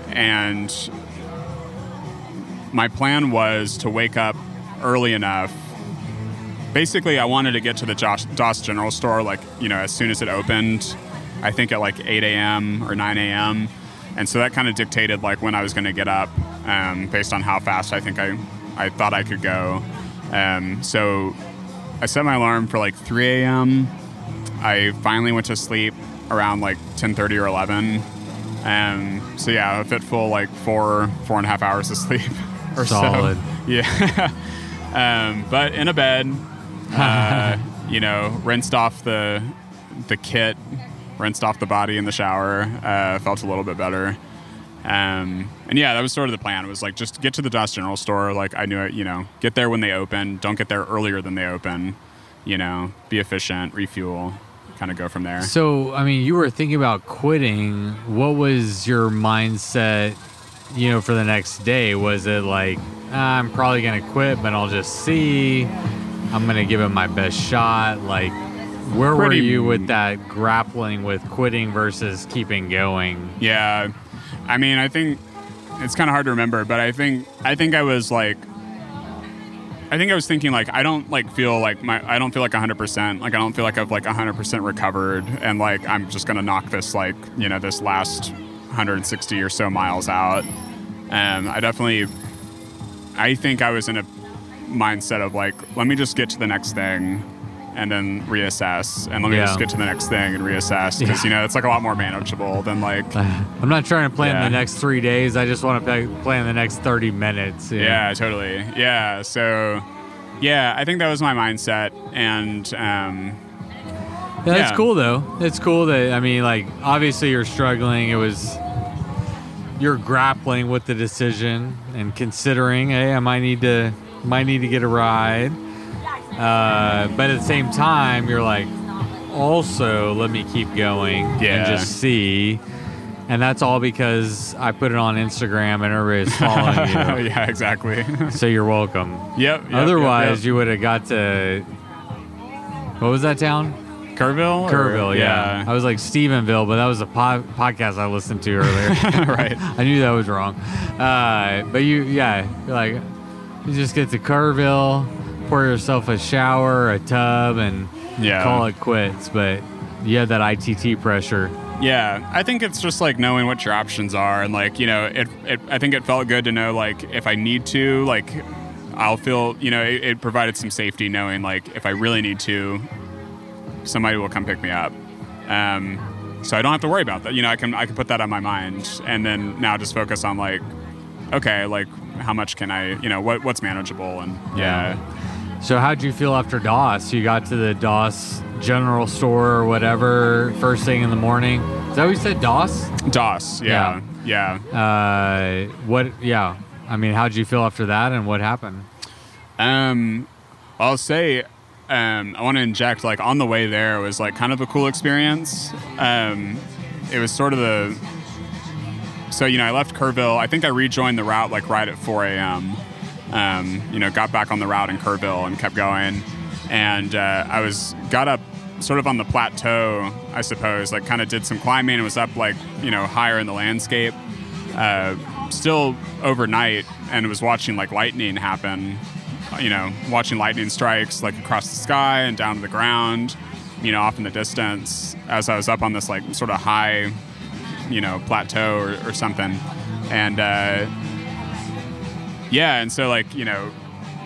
And my plan was to wake up early enough. Basically, I wanted to get to the Josh, Doss General Store like you know as soon as it opened. I think at like 8 a.m. or 9 a.m. And so that kind of dictated like when I was going to get up, um, based on how fast I think I, I thought I could go. Um, so I set my alarm for like 3 a.m. I finally went to sleep around like 10:30 or 11. Um, so yeah, a fit full like four four and a half hours of sleep or Solid. so. Yeah. um, but in a bed, uh, you know, rinsed off the the kit, rinsed off the body in the shower. Uh, felt a little bit better. Um, and yeah, that was sort of the plan. It was like just get to the Doss General Store. Like I knew it, you know, get there when they open. Don't get there earlier than they open. You know, be efficient, refuel, kind of go from there. So, I mean, you were thinking about quitting. What was your mindset, you know, for the next day? Was it like, "Ah, I'm probably going to quit, but I'll just see. I'm going to give it my best shot. Like, where were you with that grappling with quitting versus keeping going? Yeah, I mean, I think it's kind of hard to remember, but I think I think I was like, I think I was thinking like I don't like feel like my I don't feel like 100 percent like I don't feel like I've like 100 percent recovered and like I'm just gonna knock this like you know this last 160 or so miles out. and I definitely, I think I was in a mindset of like let me just get to the next thing. And then reassess, and let me Yeah. just get to the next thing and reassess because Yeah. you know it's like a lot more manageable than like I'm not trying to plan Yeah. the next three days. I just want to plan the next 30 minutes. Yeah, totally. Yeah. So, yeah, I think that was my mindset. And um, Yeah, that's cool though. It's cool that I mean, like obviously you're struggling. It was you're grappling with the decision and considering, hey, I might need to might need to get a ride. Uh, but at the same time, you're like, also let me keep going and just see. And that's all because I put it on Instagram and everybody's following you. yeah, exactly. So you're welcome. yep, yep. Otherwise, yep, you would have got to. What was that town? yep. Kerrville. or- Kerrville, yeah. I was like Stephenville, but that was a pod- podcast I listened to earlier. right. I knew that was wrong. Uh, but you, yeah, you're like, you just get to Kerrville, pour yourself a shower, a tub, and Yeah. call it quits. But you had that ITT pressure. Yeah, I think it's just like knowing what your options are, and like you know, it. it I think it felt good to know like if I need to, like I'll feel. You know, it, it provided some safety knowing like if I really need to, somebody will come pick me up. Um, so I don't have to worry about that. You know, I can I can put that on my mind, and then now just focus on like, okay, like how much can I, you know, what what's manageable, and yeah, So how'd you feel after Doss? You got to the Doss general store or whatever first thing in the morning. Is that what you said, Doss? Doss, yeah, yeah. Uh, what? Yeah. I mean, how'd you feel after that, and what happened? Um, I'll say, um, I want to inject like on the way there it was like kind of a cool experience. Um, it was sort of the so you know I left Kerrville. I think I rejoined the route like right at 4 a.m. Um, you know, got back on the route in Kerrville and kept going, and uh, I was got up sort of on the plateau, I suppose. Like kind of did some climbing and was up like you know higher in the landscape. Uh, still overnight and was watching like lightning happen you know, watching lightning strikes like across the sky and down to the ground, you know, off in the distance as I was up on this like sort of high, you know, plateau or, or something. And uh, yeah, and so like, you know,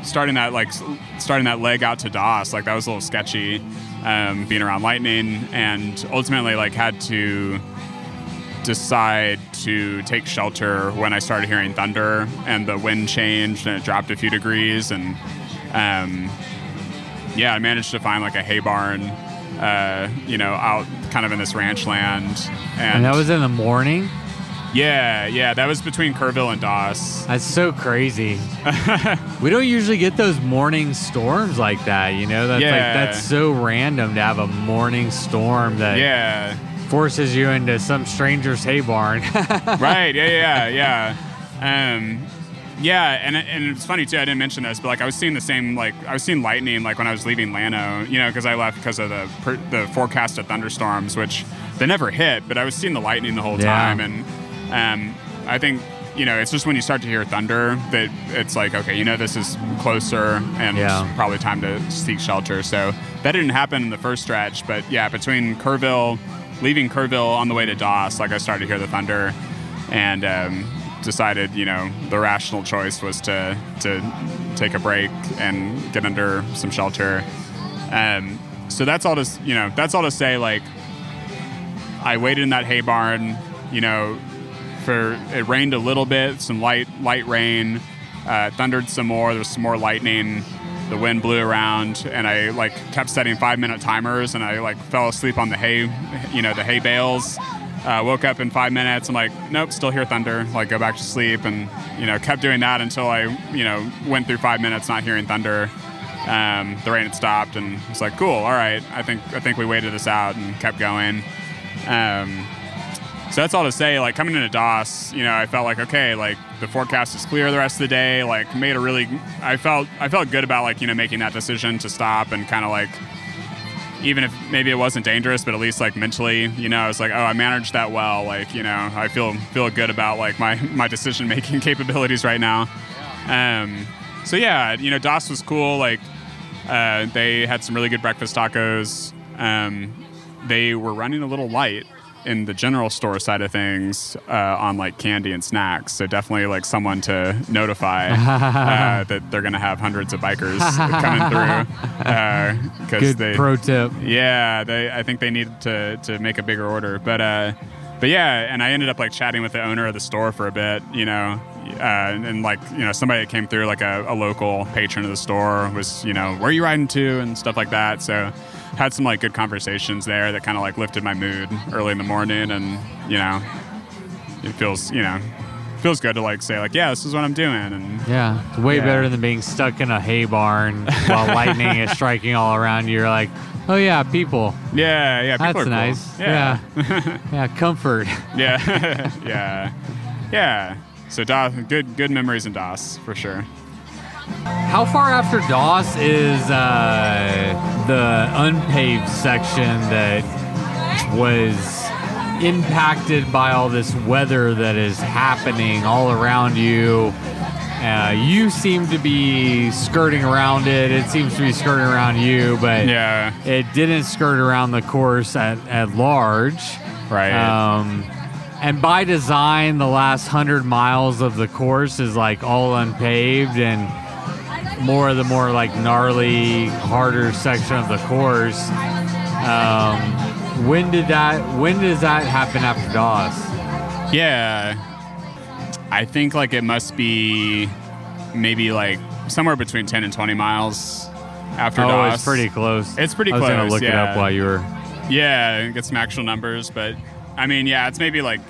starting that like starting that leg out to Doss, like that was a little sketchy, um, being around lightning, and ultimately like had to decide to take shelter when I started hearing thunder and the wind changed and it dropped a few degrees and um, yeah, I managed to find like a hay barn, uh, you know, out kind of in this ranch land. And, And that was in the morning. Yeah, yeah, that was between Kerrville and Doss. That's so crazy. we don't usually get those morning storms like that, you know? That's like that's so random to have a morning storm that Yeah, forces you into some stranger's hay barn. right. Yeah, yeah, yeah. Um, yeah, and and it's funny too. I didn't mention this, but like I was seeing the same like I was seeing lightning like when I was leaving Llano, you know, because I left because of the per, the forecast of thunderstorms, which they never hit, but I was seeing the lightning the whole Yeah. time, and um, I think you know it's just when you start to hear thunder that it's like okay, you know, this is closer and Yeah. probably time to seek shelter. So that didn't happen in the first stretch, but yeah, between Kerrville, leaving Kerrville on the way to Doss, like I started to hear the thunder, and um, decided, you know, the rational choice was to to take a break and get under some shelter. Um, so that's all to you know. That's all to say. Like, I waited in that hay barn. You know, for it rained a little bit, some light light rain, uh, thundered some more. There was some more lightning. The wind blew around, and I like kept setting five minute timers, and I like fell asleep on the hay, you know, the hay bales. Uh, woke up in five minutes. I'm like, nope, still hear thunder. Like, go back to sleep, and you know, kept doing that until I, you know, went through five minutes not hearing thunder. Um, the rain had stopped, and it's like, cool, all right. I think I think we waited this out and kept going. Um, so that's all to say. Like coming into Doss, you know, I felt like okay, like the forecast is clear the rest of the day. Like made a really, I felt I felt good about like you know making that decision to stop and kind of like even if maybe it wasn't dangerous, but at least like mentally, you know, I was like, oh, I managed that well. Like you know, I feel feel good about like my my decision making capabilities right now. Um, so yeah, you know, Doss was cool. Like uh, they had some really good breakfast tacos. Um, they were running a little light in the general store side of things uh, on like candy and snacks. So definitely like someone to notify uh, that they're going to have hundreds of bikers coming through because Good they pro tip. yeah, they. I think they needed to to make a bigger order, but uh, but yeah, and I ended up like chatting with the owner of the store for a bit, you know, uh, and, and, like you know somebody that came through like a, a local patron of the store was you know where are you riding to and stuff like that. So had some like good conversations there that kind of like lifted my mood early in the morning, and you know it feels you know feels good to like say like yeah this is what I'm doing and Yeah, it's way Yeah. better than being stuck in a hay barn while lightning is striking all around you. You're like, oh yeah, people. yeah yeah people That's are cool. nice. yeah Yeah. yeah, comfort. Yeah, yeah, yeah. So Doss, good good memories in Doss for sure. How far after Doss is uh, the unpaved section that was impacted by all this weather that is happening all around you? Uh, you seem to be skirting around it. It seems to be skirting around you, but Yeah, it didn't skirt around the course at, at large. right. Um, and by design, the last hundred miles of the course is like all unpaved, and more of the more like gnarly, harder section of the course. Um, when did that? When does that happen after Doss? yeah, I think like it must be maybe like somewhere between ten and twenty miles after Oh, Doss. it's pretty close. It's pretty close. I was gonna look it up while you were. Yeah, and get some actual numbers, but I mean, yeah, it's maybe like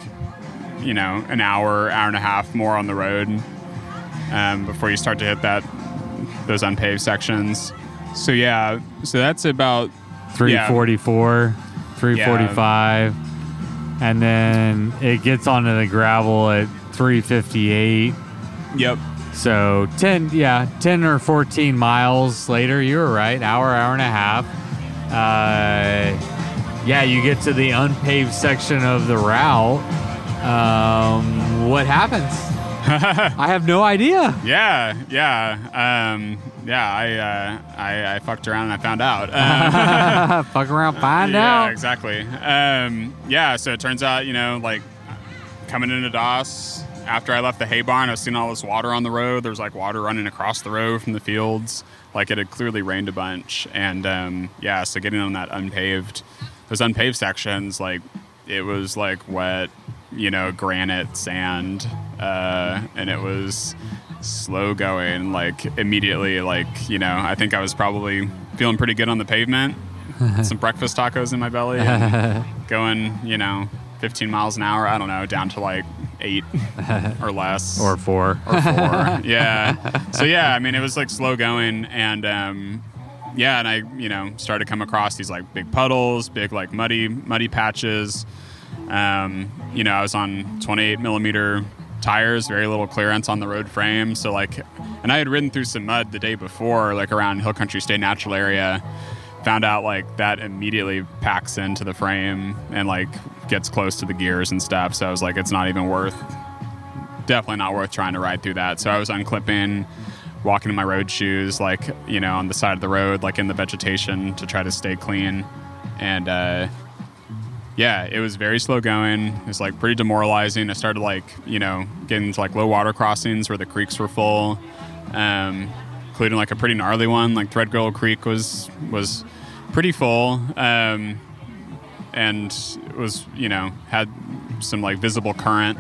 you know an hour, hour and a half more on the road um, before you start to hit that those unpaved sections. So yeah, so that's about 344, 345, and then it gets onto the gravel at 358. yep. So 10, yeah, 10 or 14 miles later, you were right, hour, hour and a half. Uh, yeah, you get to the unpaved section of the route. Um, what happens? I have no idea. Yeah, yeah. Um, yeah, I, uh, I I fucked around and I found out. Uh, Fuck around, find out. yeah, out. exactly. Um, yeah, so it turns out, you know, like coming into Doss after I left the hay barn, I was seeing all this water on the road. There was like water running across the road from the fields. Like it had clearly rained a bunch, and um, yeah, so getting on that unpaved, those unpaved sections, like it was like wet, you know, granite sand, uh, and it was slow going. Like immediately, like you know, I think I was probably feeling pretty good on the pavement, some breakfast tacos in my belly, going, you know, 15 miles an hour. I don't know, down to like eight or less Or four. or four. yeah. So yeah, I mean, it was like slow going, and um, yeah, and I you know started to come across these like big puddles, big like muddy muddy patches. Um, you know, I was on 28 millimeter tires, very little clearance on the road frame. So like, and I had ridden through some mud the day before, like around Hill Country State Natural Area. Found out like that immediately packs into the frame and like gets close to the gears and stuff. So I was like, it's not even worth definitely not worth trying to ride through that. So I was unclipping, walking in my road shoes, like, you know, on the side of the road, like in the vegetation to try to stay clean. And, uh, yeah, it was very slow going. It was like pretty demoralizing. I started like, you know, getting to like low water crossings where the creeks were full, um, including like a pretty gnarly one. Like Threadgill Creek was was pretty full, um, and it was you know had some like visible current,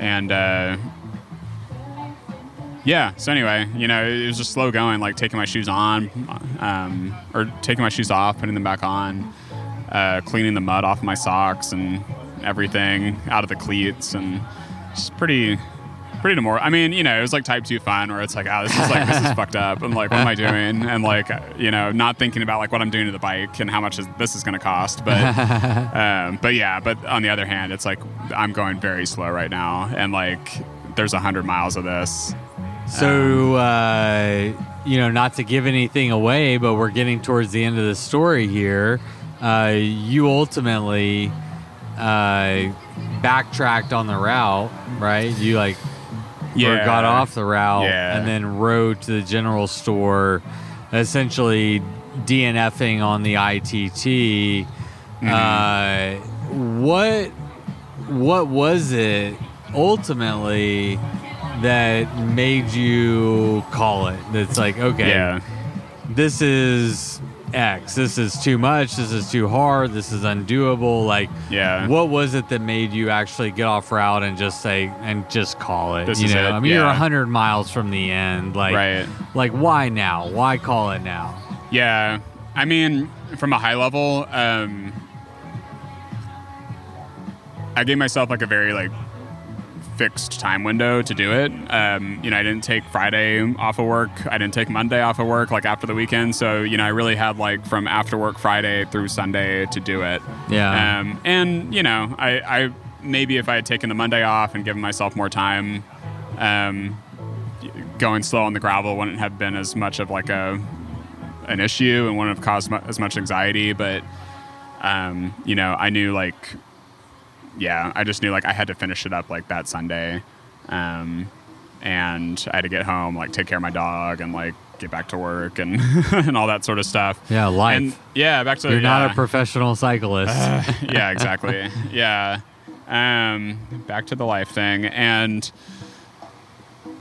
and uh, yeah. So anyway, you know, it was just slow going. Like taking my shoes on, um, or taking my shoes off, putting them back on uh, cleaning the mud off my socks and everything out of the cleats and just pretty pretty demor I mean, you know, it was like type two fun where it's like, oh, this is like this is fucked up. I'm like, what am I doing? And like, you know, not thinking about like what I'm doing to the bike and how much is, this is going to cost. But um, but yeah, but on the other hand, it's like I'm going very slow right now, and like there's a hundred miles of this. So, uh, you know, not to give anything away, but we're getting towards the end of the story here. Uh, you ultimately uh, backtracked on the route, right? You like or got off the route Yeah. and then rode to the general store, essentially DNFing on the ITT. Mm-hmm. Uh, what what was it ultimately that made you call it? That's like okay, Yeah. this is X. This is too much. This is too hard. This is undoable. Like, Yeah. what was it that made you actually get off route and just say and just call it? This you is know, it, I mean, you're yeah. hundred miles from the end. Like, Right. like why now? Why call it now? Yeah, I mean, from a high level, um, I gave myself like a very like fixed time window to do it. Um, you know, I didn't take Friday off of work. I didn't take Monday off of work, like after the weekend. So you know, I really had like from after work Friday through Sunday to do it. Yeah. Um, and you know, I, I maybe if I had taken the Monday off and given myself more time, um, going slow on the gravel wouldn't have been as much of like a an issue and wouldn't have caused mu- as much anxiety. But um, you know, I knew like, yeah, I just knew like I had to finish it up like that Sunday, um, and I had to get home, like take care of my dog, and like get back to work and and all that sort of stuff. Yeah, life. And, yeah, back to You're not a professional cyclist. yeah, exactly. yeah. Um, back to the life thing. And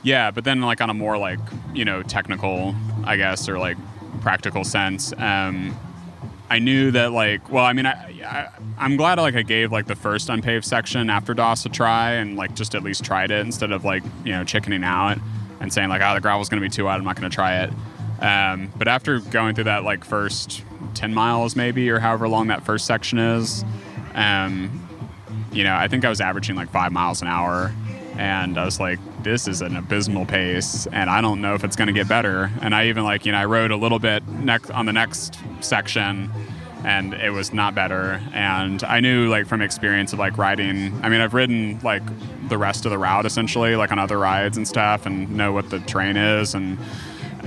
yeah, but then like on a more like, you know, technical, I guess, or like practical sense, um, I knew that like, well, I mean, I, I I'm glad like I gave like the first unpaved section after Doss a try and like just at least tried it instead of like, you know, chickening out and saying like, oh, the gravel's to be too wide. I'm not to try it. Um, but after going through that like first 10 miles maybe or however long that first section is, um, you know, I think I was averaging like five miles an hour. And I was like, this is an abysmal pace, and I don't know if it's going to get better. And I even like, you know, I rode a little bit next on the next section, and it was not better. And I knew like from experience of like riding. I mean, I've ridden like the rest of the route essentially, like on other rides and stuff, and know what the terrain is, and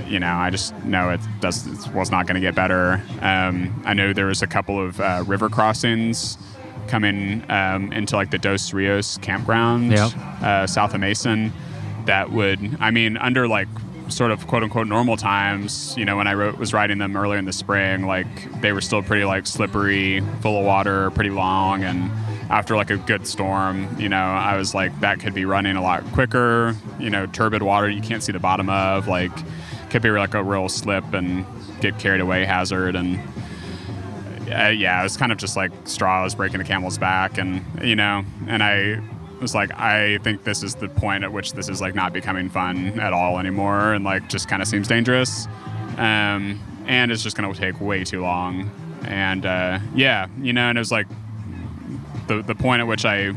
you know, I just know it does it was not going to get better. Um, I know there was a couple of uh, river crossings coming um, into like the Dos Rios campground Yep. uh, south of Mason that would, I mean, under like sort of quote unquote normal times, you know, when I wrote, was riding them earlier in the spring, like they were still pretty like slippery, full of water, pretty long, and after like a good storm, you know, I was like that could be running a lot quicker. You know, turbid water you can't see the bottom of, like could be like a real slip and get carried away hazard and. Uh, yeah, it was kind of just like straws breaking the camel's back, and you know, and I was like, I think this is the point at which this is like not becoming fun at all anymore, and like just kind of seems dangerous, um, and it's just gonna take way too long, and uh, yeah, you know, and it was like the the point at which I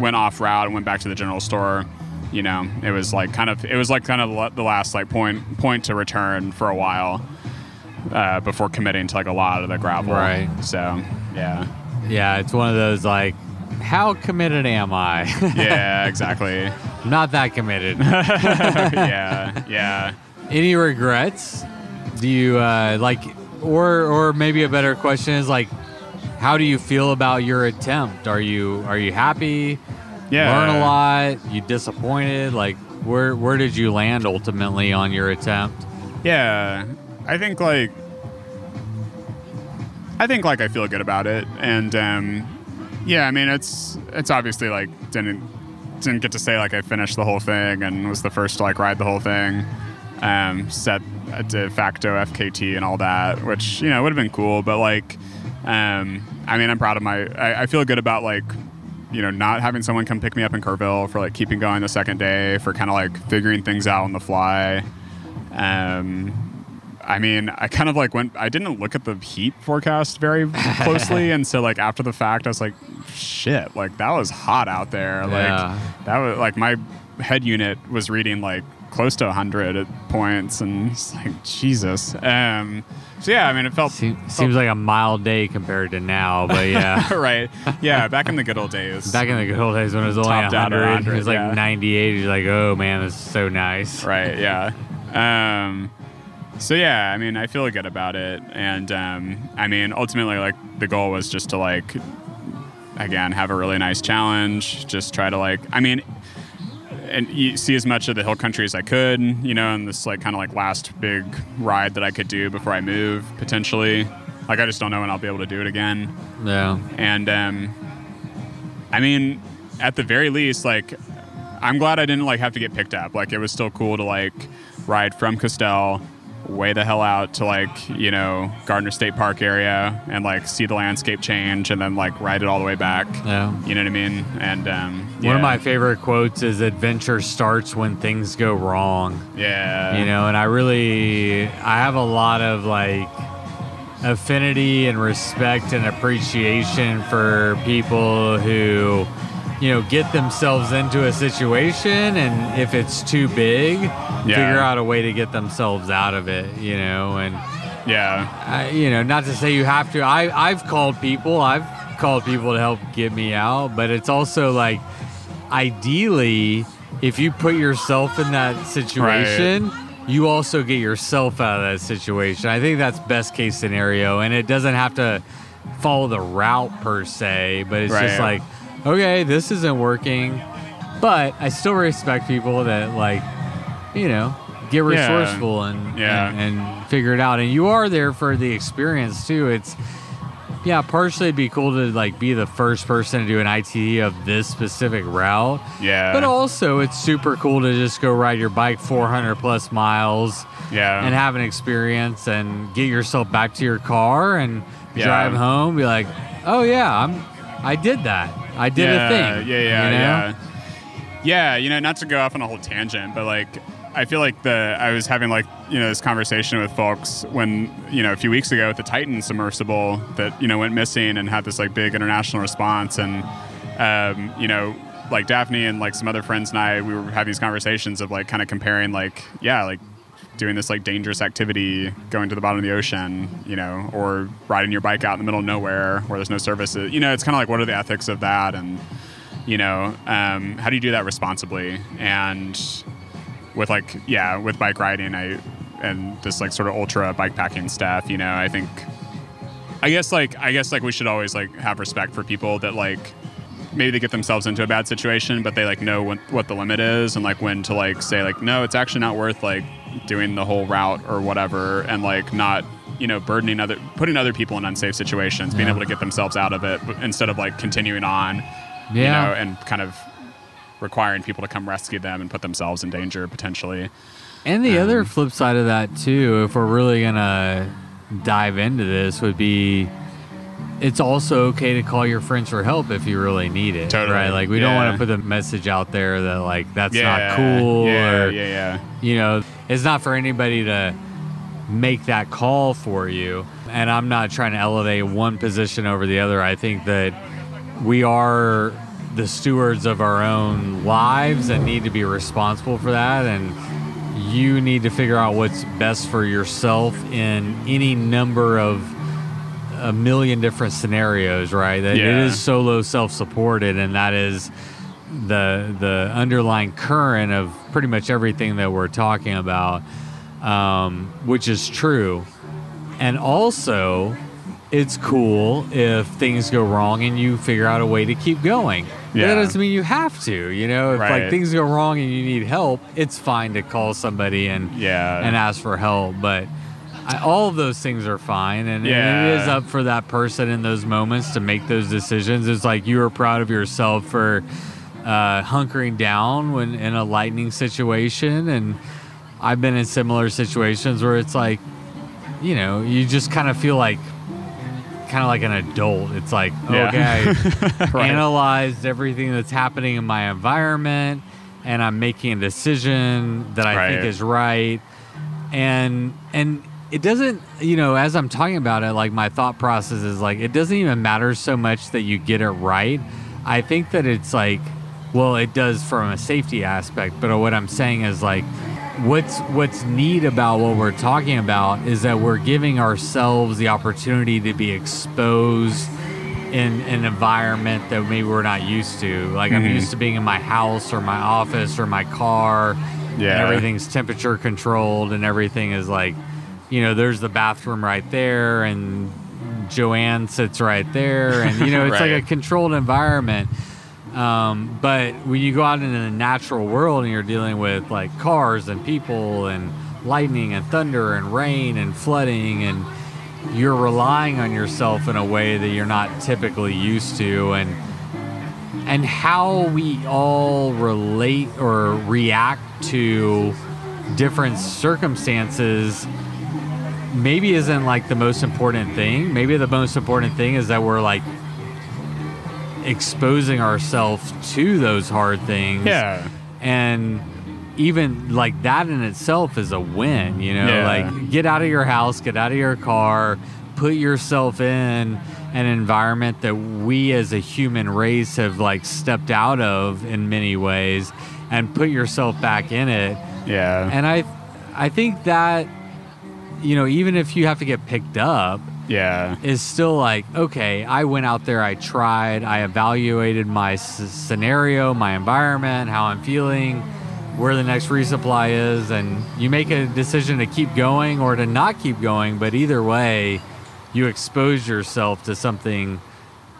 went off route and went back to the general store. You know, it was like kind of it was like kind of the last like point point to return for a while uh, before committing to like a lot of the gravel. Right. So yeah. Yeah, it's one of those like, how committed am I? Yeah. Exactly. I'm not that committed. yeah. Yeah. Any regrets? Do you uh, like, or or maybe a better question is like, how do you feel about your attempt? Are you are you happy? Yeah. Learn a lot. You disappointed? Like, where where did you land ultimately on your attempt? Yeah, I think like I think like I feel good about it, and um, yeah, I mean it's it's obviously like didn't didn't get to say like I finished the whole thing and was the first to like ride the whole thing, um, set a de facto FKT and all that, which you know would have been cool, but like um, I mean I'm proud of my I, I feel good about like you know, not having someone come pick me up in Kerrville for like keeping going the second day, for kind of like figuring things out on the fly. Um, I mean, I kind of like went, I didn't look at the heat forecast very closely. and so, like, after the fact, I was like, shit, like, that was hot out there. Yeah. Like, that was like my head unit was reading like close to 100 at points. And it's like, Jesus. Um, so, yeah, I mean, it felt. Se- felt- seems like a mild day compared to now, but yeah. right. Yeah, back in the good old days. Back in the good old days when it was only Topped out at 100, it was like yeah. 98. You're like, oh man, this is so nice. right yeah um so yeah i mean i feel good about it and um i mean ultimately like the goal was just to like again have a really nice challenge just try to like i mean and you see as much of the hill country as i could you know in this like kind of like last big ride that i could do before i move potentially like i just don't know when i'll be able to do it again Yeah. and um, I mean, at the very least, like, I'm glad I didn't like have to get picked up. Like, it was still cool to like ride from Castell way the hell out to like you know Garner State Park area and like see the landscape change and then like ride it all the way back. Yeah. You know what I mean? And um, One of my favorite quotes is adventure starts when things go wrong. yeah you know and i really i have a lot of like affinity and respect and appreciation for people who you know get themselves into a situation and if it's too big figure out a way to get themselves out of it you know and yeah. I, you know not to say you have to. I i've called people. I've called people to help get me out but it's also like ideally if you put yourself in that situation you also get yourself out of that situation. I think that's best case scenario and it doesn't have to follow the route per se but it's just like okay this isn't working but i still respect people that like you know get Yeah. resourceful and, Yeah. and and figure it out and you are there for the experience too it's yeah partially it'd be cool to like be the first person to do an ITT of this specific route yeah but also it's super cool to just go ride your bike 400 plus miles yeah and have an experience and get yourself back to your car and Yeah. drive home be like oh yeah i'm i did that i did yeah, a thing Yeah, yeah, you know? yeah. Yeah, you know, not to go off on a whole tangent, but like I feel like the I was having like, you know, this conversation with folks when, you know, a few weeks ago with the Titan submersible that, you know, went missing and had this like big international response and um, you know, like Daphne and like some other friends and I, we were having these conversations of like kind of comparing like, yeah, like doing this like dangerous activity, going to the bottom of the ocean, you know, or riding your bike out in the middle of nowhere where there's no services. You know, it's kind of like what are the ethics of that, and you know, um, how do you do that responsibly? And with like, yeah, with bike riding, I and this like sort of ultra bike packing stuff, you know, I think, I guess like I guess like we should always like have respect for people that like maybe they get themselves into a bad situation, but they like know when, what the limit is and like when to like say like no, it's actually not worth like doing the whole route or whatever, and like not you know burdening other putting other people in unsafe situations, being Yeah. able to get themselves out of it instead of like continuing on, you know, and kind of requiring people to come rescue them and put themselves in danger potentially. And the other Um, flip side of that too, if we're really gonna dive into this, would be it's also okay to call your friends for help if you really need it. Totally, Right? Like we don't want to put the message out there that like that's yeah, not cool Yeah, or yeah, yeah. you know, it's not for anybody to make that call for you. And I'm not trying to elevate one position over the other. I think that we are the stewards of our own lives and need to be responsible for that. And you need to figure out what's best for yourself in any number of a million different scenarios, right? That It Yeah. is solo self-supported, and that is the the underlying current of pretty much everything that we're talking about, um, which is true. And also, it's cool if things go wrong and you figure out a way to keep going. Yeah. That doesn't mean you have to. You know, if like things go wrong and you need help, it's fine to call somebody and Yeah. and ask for help. But I, all of those things are fine, and, and it is up for that person in those moments to make those decisions. It's like you are proud of yourself for uh, hunkering down when in a lightning situation, and I've been in similar situations where it's like, you know, you just kind of feel like, kind of like an adult. It's like, Yeah. okay, Right. analyzed everything that's happening in my environment, and I'm making a decision that I think is right and and it doesn't you know as i'm talking about it like my thought process is like it doesn't even matter so much that you get it right i think that it's like well it does from a safety aspect but what i'm saying is like what's what's neat about what we're talking about is that we're giving ourselves the opportunity to be exposed in an environment that maybe we're not used to like i'm Mhm. used to being in my house or my office or my car and Yeah. everything's temperature controlled and everything is like you know there's the bathroom right there and joanne sits right there and you know it's like a controlled environment. Um, but when you go out into the natural world and you're dealing with like cars and people and lightning and thunder and rain and flooding and you're relying on yourself in a way that you're not typically used to and and how we all relate or react to different circumstances maybe isn't like the most important thing. Maybe the most important thing is that we're like exposing ourselves to those hard things. Yeah. And even like that in itself is a win, you know? Yeah. Like get out of your house, get out of your car, put yourself in an environment that we as a human race have like stepped out of in many ways and put yourself back in it. Yeah. And I I think that you know, even if you have to get picked up, yeah. is still like, okay, I went out there, I tried, I evaluated my s- scenario, my environment, how I'm feeling, where the next resupply is, and you make a decision to keep going or to not keep going. But either way, you expose yourself to something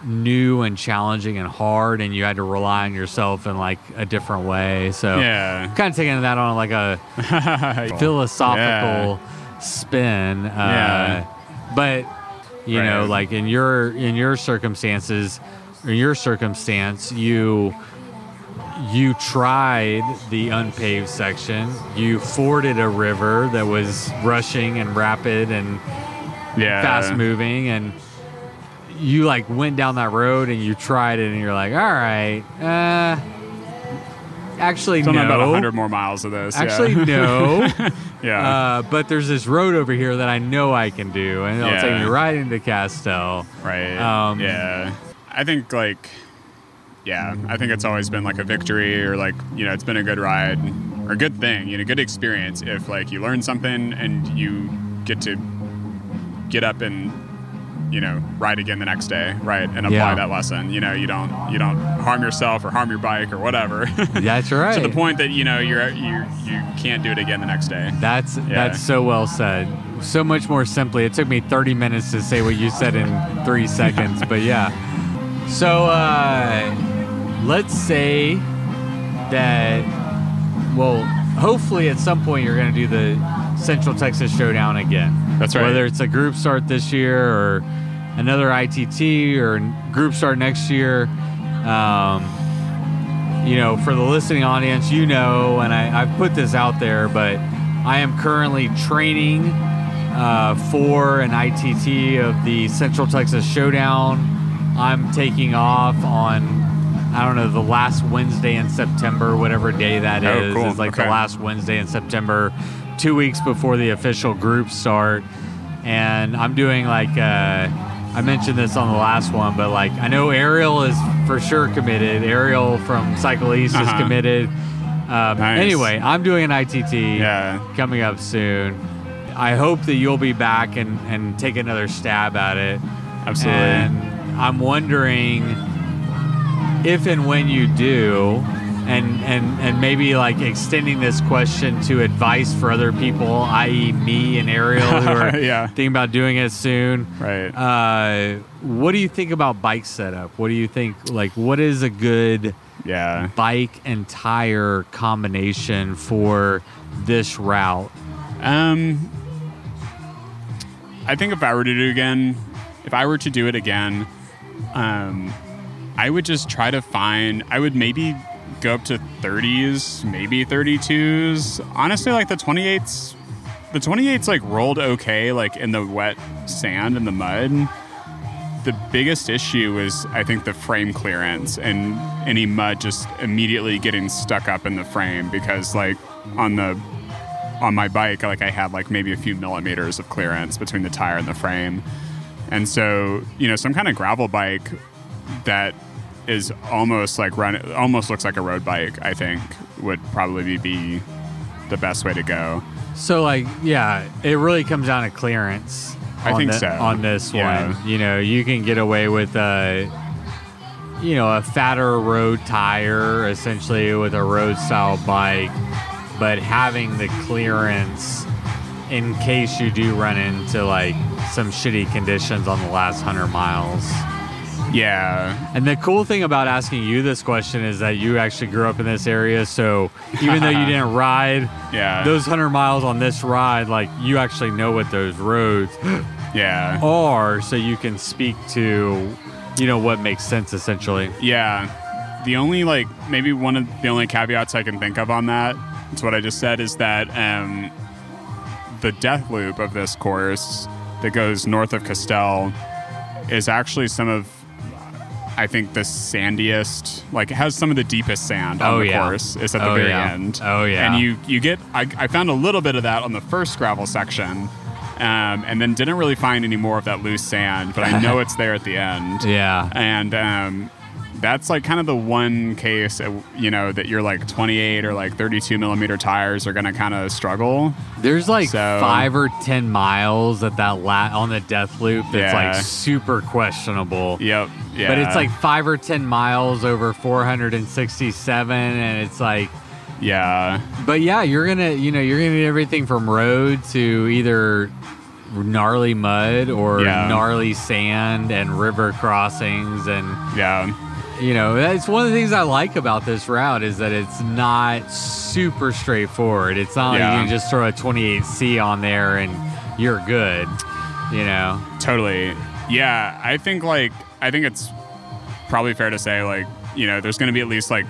new and challenging and hard, and you had to rely on yourself in like a different way. So, Yeah. kind of taking that on like a philosophical spin. Uh, Yeah. But you know, like in your in your circumstances, in your circumstance, you you tried the unpaved section. You forded a river that was rushing and rapid and Yeah. fast moving and you like went down that road and you tried it and you're like all right uh actually So no about 100 more miles of this. yeah. actually no yeah. uh, but there's this road over here that i know i can do and it'll take me right into castell right. um, yeah. I think like, yeah, I think it's always been like a victory or like, you know, it's been a good ride or a good thing, you know, good experience if like you learn something and you get to get up and, you know, ride again the next day, right? And apply Yeah. that lesson. You know, you don't you don't harm yourself or harm your bike or whatever. that's right to the point that, you know, you're you you can't do it again the next day. That's that's so well said. So much more simply. It took me 30 minutes to say what you said in three seconds, but yeah. So uh, let's say that. Well, hopefully at some point you're going to do the Central Texas Showdown again. That's right. Whether it's a group start this year or another ITT or group start next year. Um, you know, for the listening audience, you know, and I, I've put this out there, but I am currently training uh, for an ITT of the Central Texas Showdown. I'm taking off on, I don't know, the last Wednesday in September, whatever day that is. Oh, cool. It's like the last Wednesday in September, two weeks before the official group start. And I'm doing like, uh, I mentioned this on the last one, but like, I know Ariel is for sure committed. Ariel from Cycle East is Uh-huh. committed. Um, Nice. Anyway, I'm doing an ITT Yeah. coming up soon. I hope that you'll be back and, and take another stab at it. Absolutely. And I'm wondering if and when you do, and, and, and maybe like extending this question to advice for other people, i.e., me and Ariel, who are Yeah. thinking about doing it soon. Right. Uh, what do you think about bike setup? What do you think? Like, what is a good yeah. bike and tire combination for this route? Um, I think if I were to do it again, if I were to do it again, um, I would just try to find. I would maybe go up to 30s, maybe 32s. Honestly, like the 28s, the 28s like rolled okay, like in the wet sand and the mud. The biggest issue was, I think, the frame clearance and any mud just immediately getting stuck up in the frame because, like, on the on my bike, like I had like maybe a few millimeters of clearance between the tire and the frame. And so, you know, some kind of gravel bike that is almost like run almost looks like a road bike, I think would probably be the best way to go. So, like, yeah, it really comes down to clearance. I think the- so. On this Yeah. one, you know, you can get away with a, you know, a fatter road tire, essentially with a road style bike, but having the clearance in case you do run into like some shitty conditions on the last hundred miles. Yeah. And the cool thing about asking you this question is that you actually grew up in this area. So even though you didn't ride Yeah. those 100 miles on this ride, like you actually know what those roads yeah. are. So you can speak to, you know, what makes sense essentially. Yeah. The only like maybe one of the only caveats I can think of on that, it's what I just said, is that um, the death loop of this course that goes north of Castell is actually some of I think the sandiest, like it has some of the deepest sand on Oh, the yeah. course. It's at the Oh, very yeah. end. Oh, yeah. And you you get I, I found a little bit of that on the first gravel section, um, and then didn't really find any more of that loose sand. But I know it's there at the end Yeah. and um, that's like kind of the one case you know that you're like 28 or like 32 millimeter tires are gonna kind of struggle There's like So- five or 10 miles at that la- on the death loop that's Yeah. like super questionable. yep yeah But it's like five or 10 miles over 467. And it's like, yeah But yeah, you're gonna, you know, you're gonna need everything from road to either gnarly mud or Yeah. gnarly sand and river crossings, and yeah you know, that's one of the things I like about this route is that it's not super straightforward. It's not like you can just throw a 28C on there and you're good, you know. totally yeah i think like i think it's probably fair to say like you know there's gonna be at least like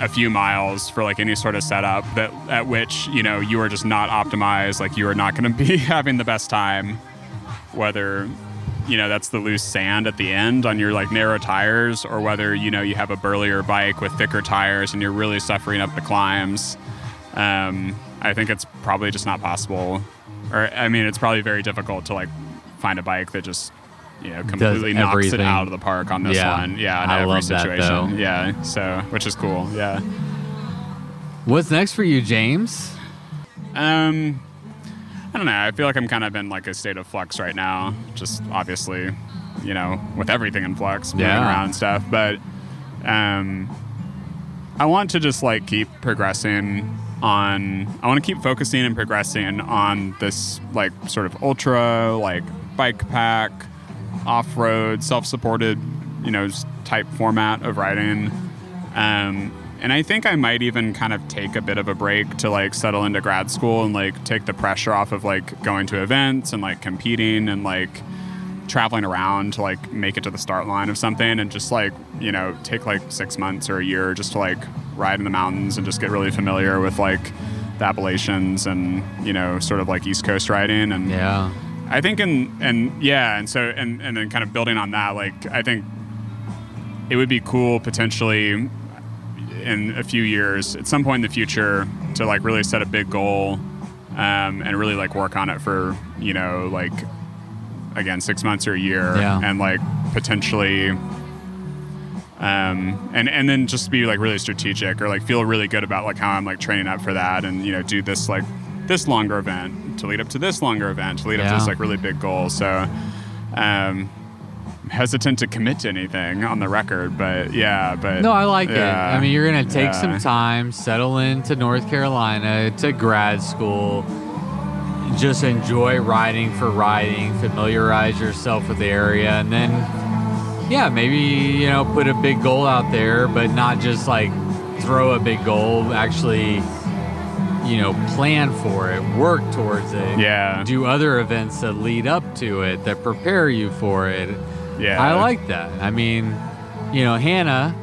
a few miles for like any sort of setup that at which you know you are just not optimized like you are not going to be having the best time whether you know that's the loose sand at the end on your like narrow tires or whether you know you have a burlier bike with thicker tires and you're really suffering up the climbs um, i think it's probably just not possible or i mean it's probably very difficult to like find a bike that just you know completely knocks everything. it out of the park on this Yeah. one yeah in I every that, situation though. yeah so which is cool yeah What's next for you, James? Um, I don't know. I feel like I'm kind of in like a state of flux right now. Just obviously, you know, with everything in flux, moving Yeah. around and stuff. But um, I want to just like keep progressing on. I want to keep focusing and progressing on this like sort of ultra like bike pack, off road, self supported, you know, type format of riding. Um, and I think I might even kind of take a bit of a break to like settle into grad school and like take the pressure off of like going to events and like competing and like traveling around to like make it to the start line of something and just like you know take like six months or a year just to like ride in the mountains and just get really familiar with like the Appalachians and you know sort of like East Coast riding and Yeah. I think and and yeah and so and and then kind of building on that like I think it would be cool potentially in a few years at some point in the future to like really set a big goal um, and really like work on it for you know like again six months or a year Yeah. and like potentially um, and and then just be like really strategic or like feel really good about like how I'm like training up for that and you know do this like this longer event to lead up to this longer event to lead up to this like really big goal so um, hesitant to commit to anything on the record but yeah but No, I like yeah, it. I mean, you're to take yeah. some time, settle into North Carolina, to grad school, just enjoy riding for riding, familiarize yourself with the area, and then, yeah, maybe, you know, put a big goal out there, but not just like throw a big goal, actually, you know, plan for it, work towards it. Yeah. Do other events that lead up to it, that prepare you for it. Yeah. I like that. I mean, you know, Hannah,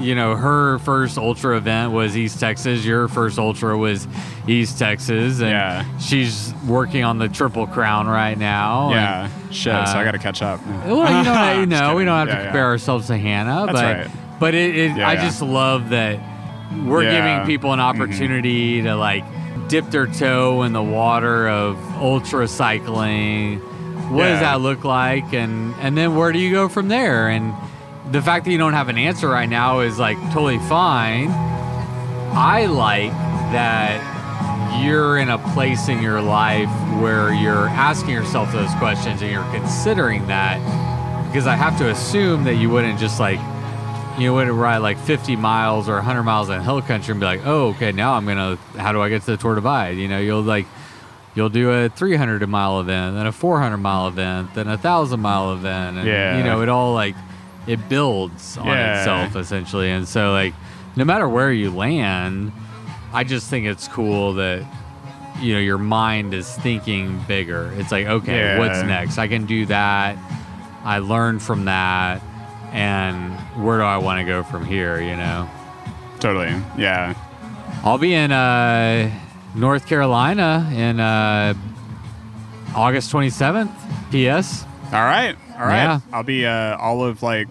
you know, her first ultra event was East Texas. Your first ultra was East Texas, and Yeah. she's working on the Triple Crown right now. yeah shit so uh, I gotta catch up well, you know, you know, we don't have Yeah, to yeah. compare ourselves to Hannah, That's but right. but it, it Yeah, I yeah. just love that we're Yeah. giving people an Mhm. opportunity to like dip their toe in the water of ultra cycling. What does that look like, and and then where do you go from there? And the fact that you don't have an answer right now is like totally fine. I like that you're in a place in your life where you're asking yourself those questions and you're considering that because I have to assume that you wouldn't just like you wouldn't ride like 50 miles or 100 miles in hill country and be like, oh, okay, now I'm gonna. How do I get to the Tour Divide? You know, you'll like you'll do a 300 mile event, then a 400 mile event, then a thousand mile event, and Yeah. you know, it all like it builds on Yeah. itself essentially. And so like, no matter where you land, I just think it's cool that you know your mind is thinking bigger. It's like, okay, Yeah. what's next? I can do that. I learned from that, and where do I want to go from here? You know, totally yeah I'll be in uh, North Carolina in uh, August 27th. P.S. all right all right Yeah. I'll be uh, all of like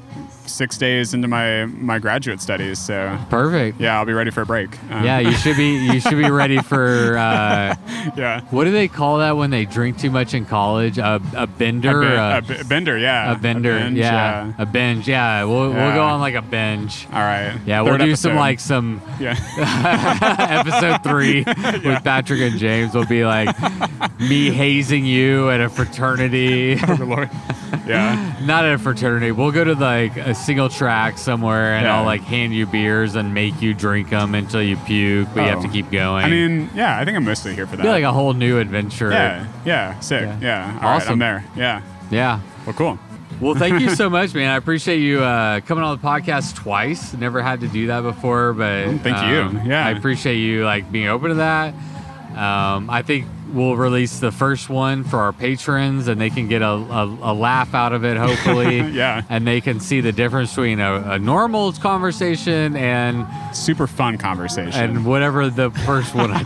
six days into my my graduate studies so Perfect. yeah I'll be ready for a break Uh, Yeah, you should be. You should be ready for. Uh, yeah what do they call that when they drink too much in college? A, a bender. a, a- a bender yeah A bender, binge, yeah. a binge, yeah. We'll we'll go on like a binge. all right Yeah, we'll Third do some like some yeah episode three with Patrick and James. Will be like me hazing you at a fraternity, Good lord yeah not at a fraternity. We'll go to like a single track somewhere, and Yeah. I'll like hand you beers and make you drink them until you puke, but you have Oh. to keep going. I mean yeah I think I'm mostly here for that be like a whole new adventure. yeah yeah sick Yeah. yeah, All right, Awesome. I'm there yeah yeah. well cool Well, thank you so much, man. I appreciate you uh, coming on the podcast twice. Never had to do that before, but Oh, thank you. um, Yeah. I appreciate you like being open to that. Um, I think we'll release the first one for our patrons, and they can get a, a, a laugh out of it, hopefully. Yeah. and they can see the difference between a, a normal conversation and super fun conversation and whatever the first one I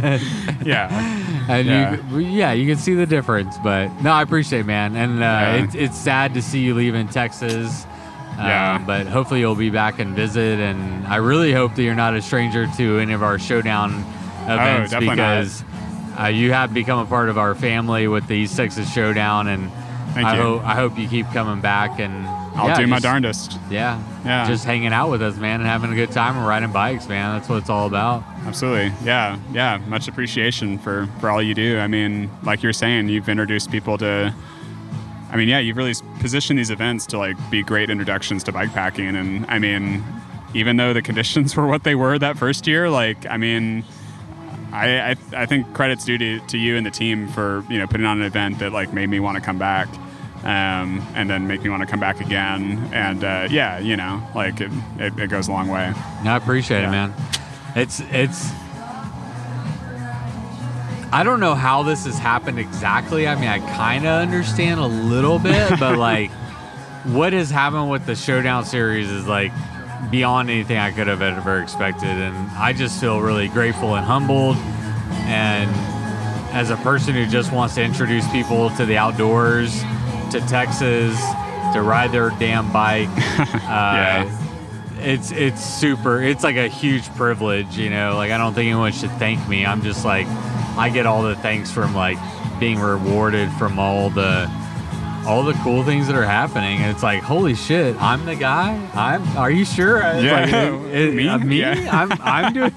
did. yeah And Yeah. you, yeah, you can see the difference. But no, I appreciate, it, man. And uh, Yeah. it's it's sad to see you leaving Texas. Um, Yeah. But hopefully you'll be back and visit. And I really hope that you're not a stranger to any of our showdown events Oh, definitely not. Uh, you have become a part of our family with the East Texas Showdown. And Thank I you. hope I hope you keep coming back. And I'll yeah, do my just- darndest Yeah, Yeah. just hanging out with us, man, and having a good time and riding bikes, man. That's what it's all about. Absolutely. Yeah. Yeah. Much appreciation for, for all you do. I mean, like you're saying, you've introduced people to, I mean, yeah, you've really positioned these events to like be great introductions to bike packing. And I mean, even though the conditions were what they were that first year, like, I mean, I, I, I think credit's due to, to you and the team for, you know, putting on an event that like made me want to come back. um, and then make me want to come back again. And uh, yeah, you know, like it, it, it goes a long way. No, I appreciate Yeah. it, man. It's it's. I don't know how this has happened exactly. I mean, I kind of understand a little bit, but like, what has happened with the Showdown series is like beyond anything I could have ever expected, and I just feel really grateful and humbled. And as a person who just wants to introduce people to the outdoors, to Texas, to ride their damn bike, uh, it's it's super it's like a huge privilege you know? Like i don't think anyone should thank me. I'm just like i get all the thanks from like being rewarded from all the all the cool things that are happening and it's like holy shit i'm the guy i'm are you sure It's Yeah. like, it- it- Me? uh, me Yeah. i'm i'm doing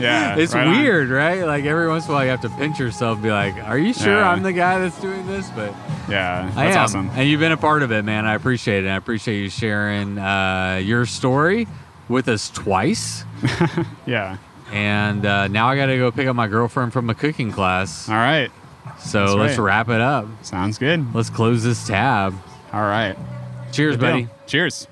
Yeah, it's right on. weird right like every once in a while you have to pinch yourself and be like are you sure Yeah. i'm the guy that's doing this but Yeah, I that's am. awesome. And you've been a part of it, man. I appreciate it. I appreciate you sharing uh, your story with us twice. Yeah. And uh, now I got to go pick up my girlfriend from a cooking class. All right. So that's let's right. wrap it up. Sounds good. Let's close this tab. All right. Cheers, Good deal. buddy. Cheers.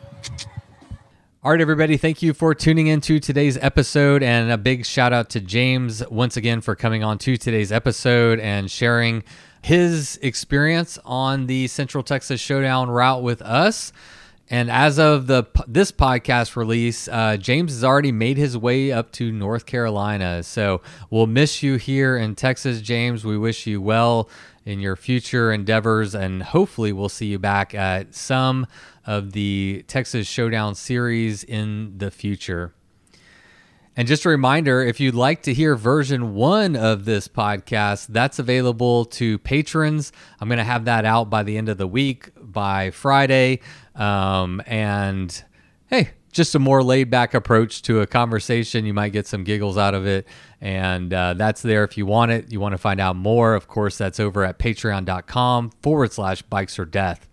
All right, everybody. Thank you for tuning into today's episode. And a big shout out to James once again for coming on to today's episode and sharing his experience on the Central Texas Showdown route with us. And as of the this podcast release, uh, James has already made his way up to North Carolina. So we'll miss you here in Texas, James. We wish you well in your future endeavors, and hopefully we'll see you back at some of the Texas Showdown series in the future. And just a reminder if you'd like to hear version one of this podcast, that's available to patrons. I'm going to have that out by the end of the week, by Friday. Um, and hey, just a more laid back approach to a conversation. You might get some giggles out of it. And uh, that's there if you want it. You want to find out more, of course, that's over at patreon.com forward slash bikes or death.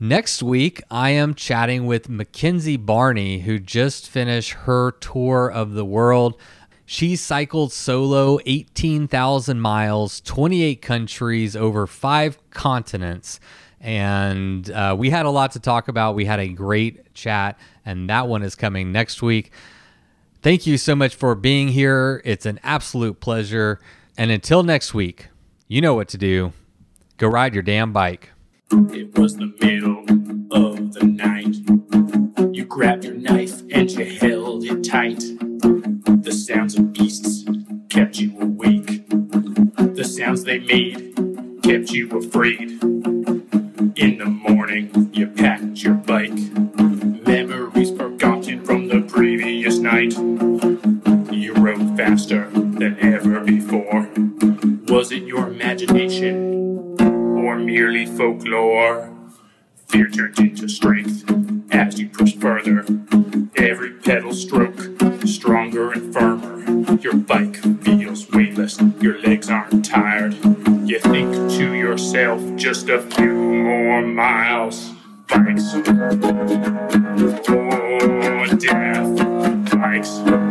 Next week, I am chatting with Mackenzie Barney, who just finished her tour of the world. She cycled solo 18,000 miles, 28 countries, over five continents. And uh, we had a lot to talk about. We had a great chat, and that one is coming next week. Thank you so much for being here. It's an absolute pleasure. And until next week, you know what to do. Go ride your damn bike. It was the middle of the night. You grabbed your knife and you held it tight. The sounds of beasts kept you awake. The sounds they made kept you afraid. In the morning, you packed your bike. Memories forgotten from the previous night. You rode faster than ever before. Was it your imagination? or merely folklore. Fear turned into strength as you pushed further. Every pedal stroke, stronger and firmer. Your bike feels weightless, your legs aren't tired. Yourself, just a few more miles. Bikes. Oh, death. Bikes.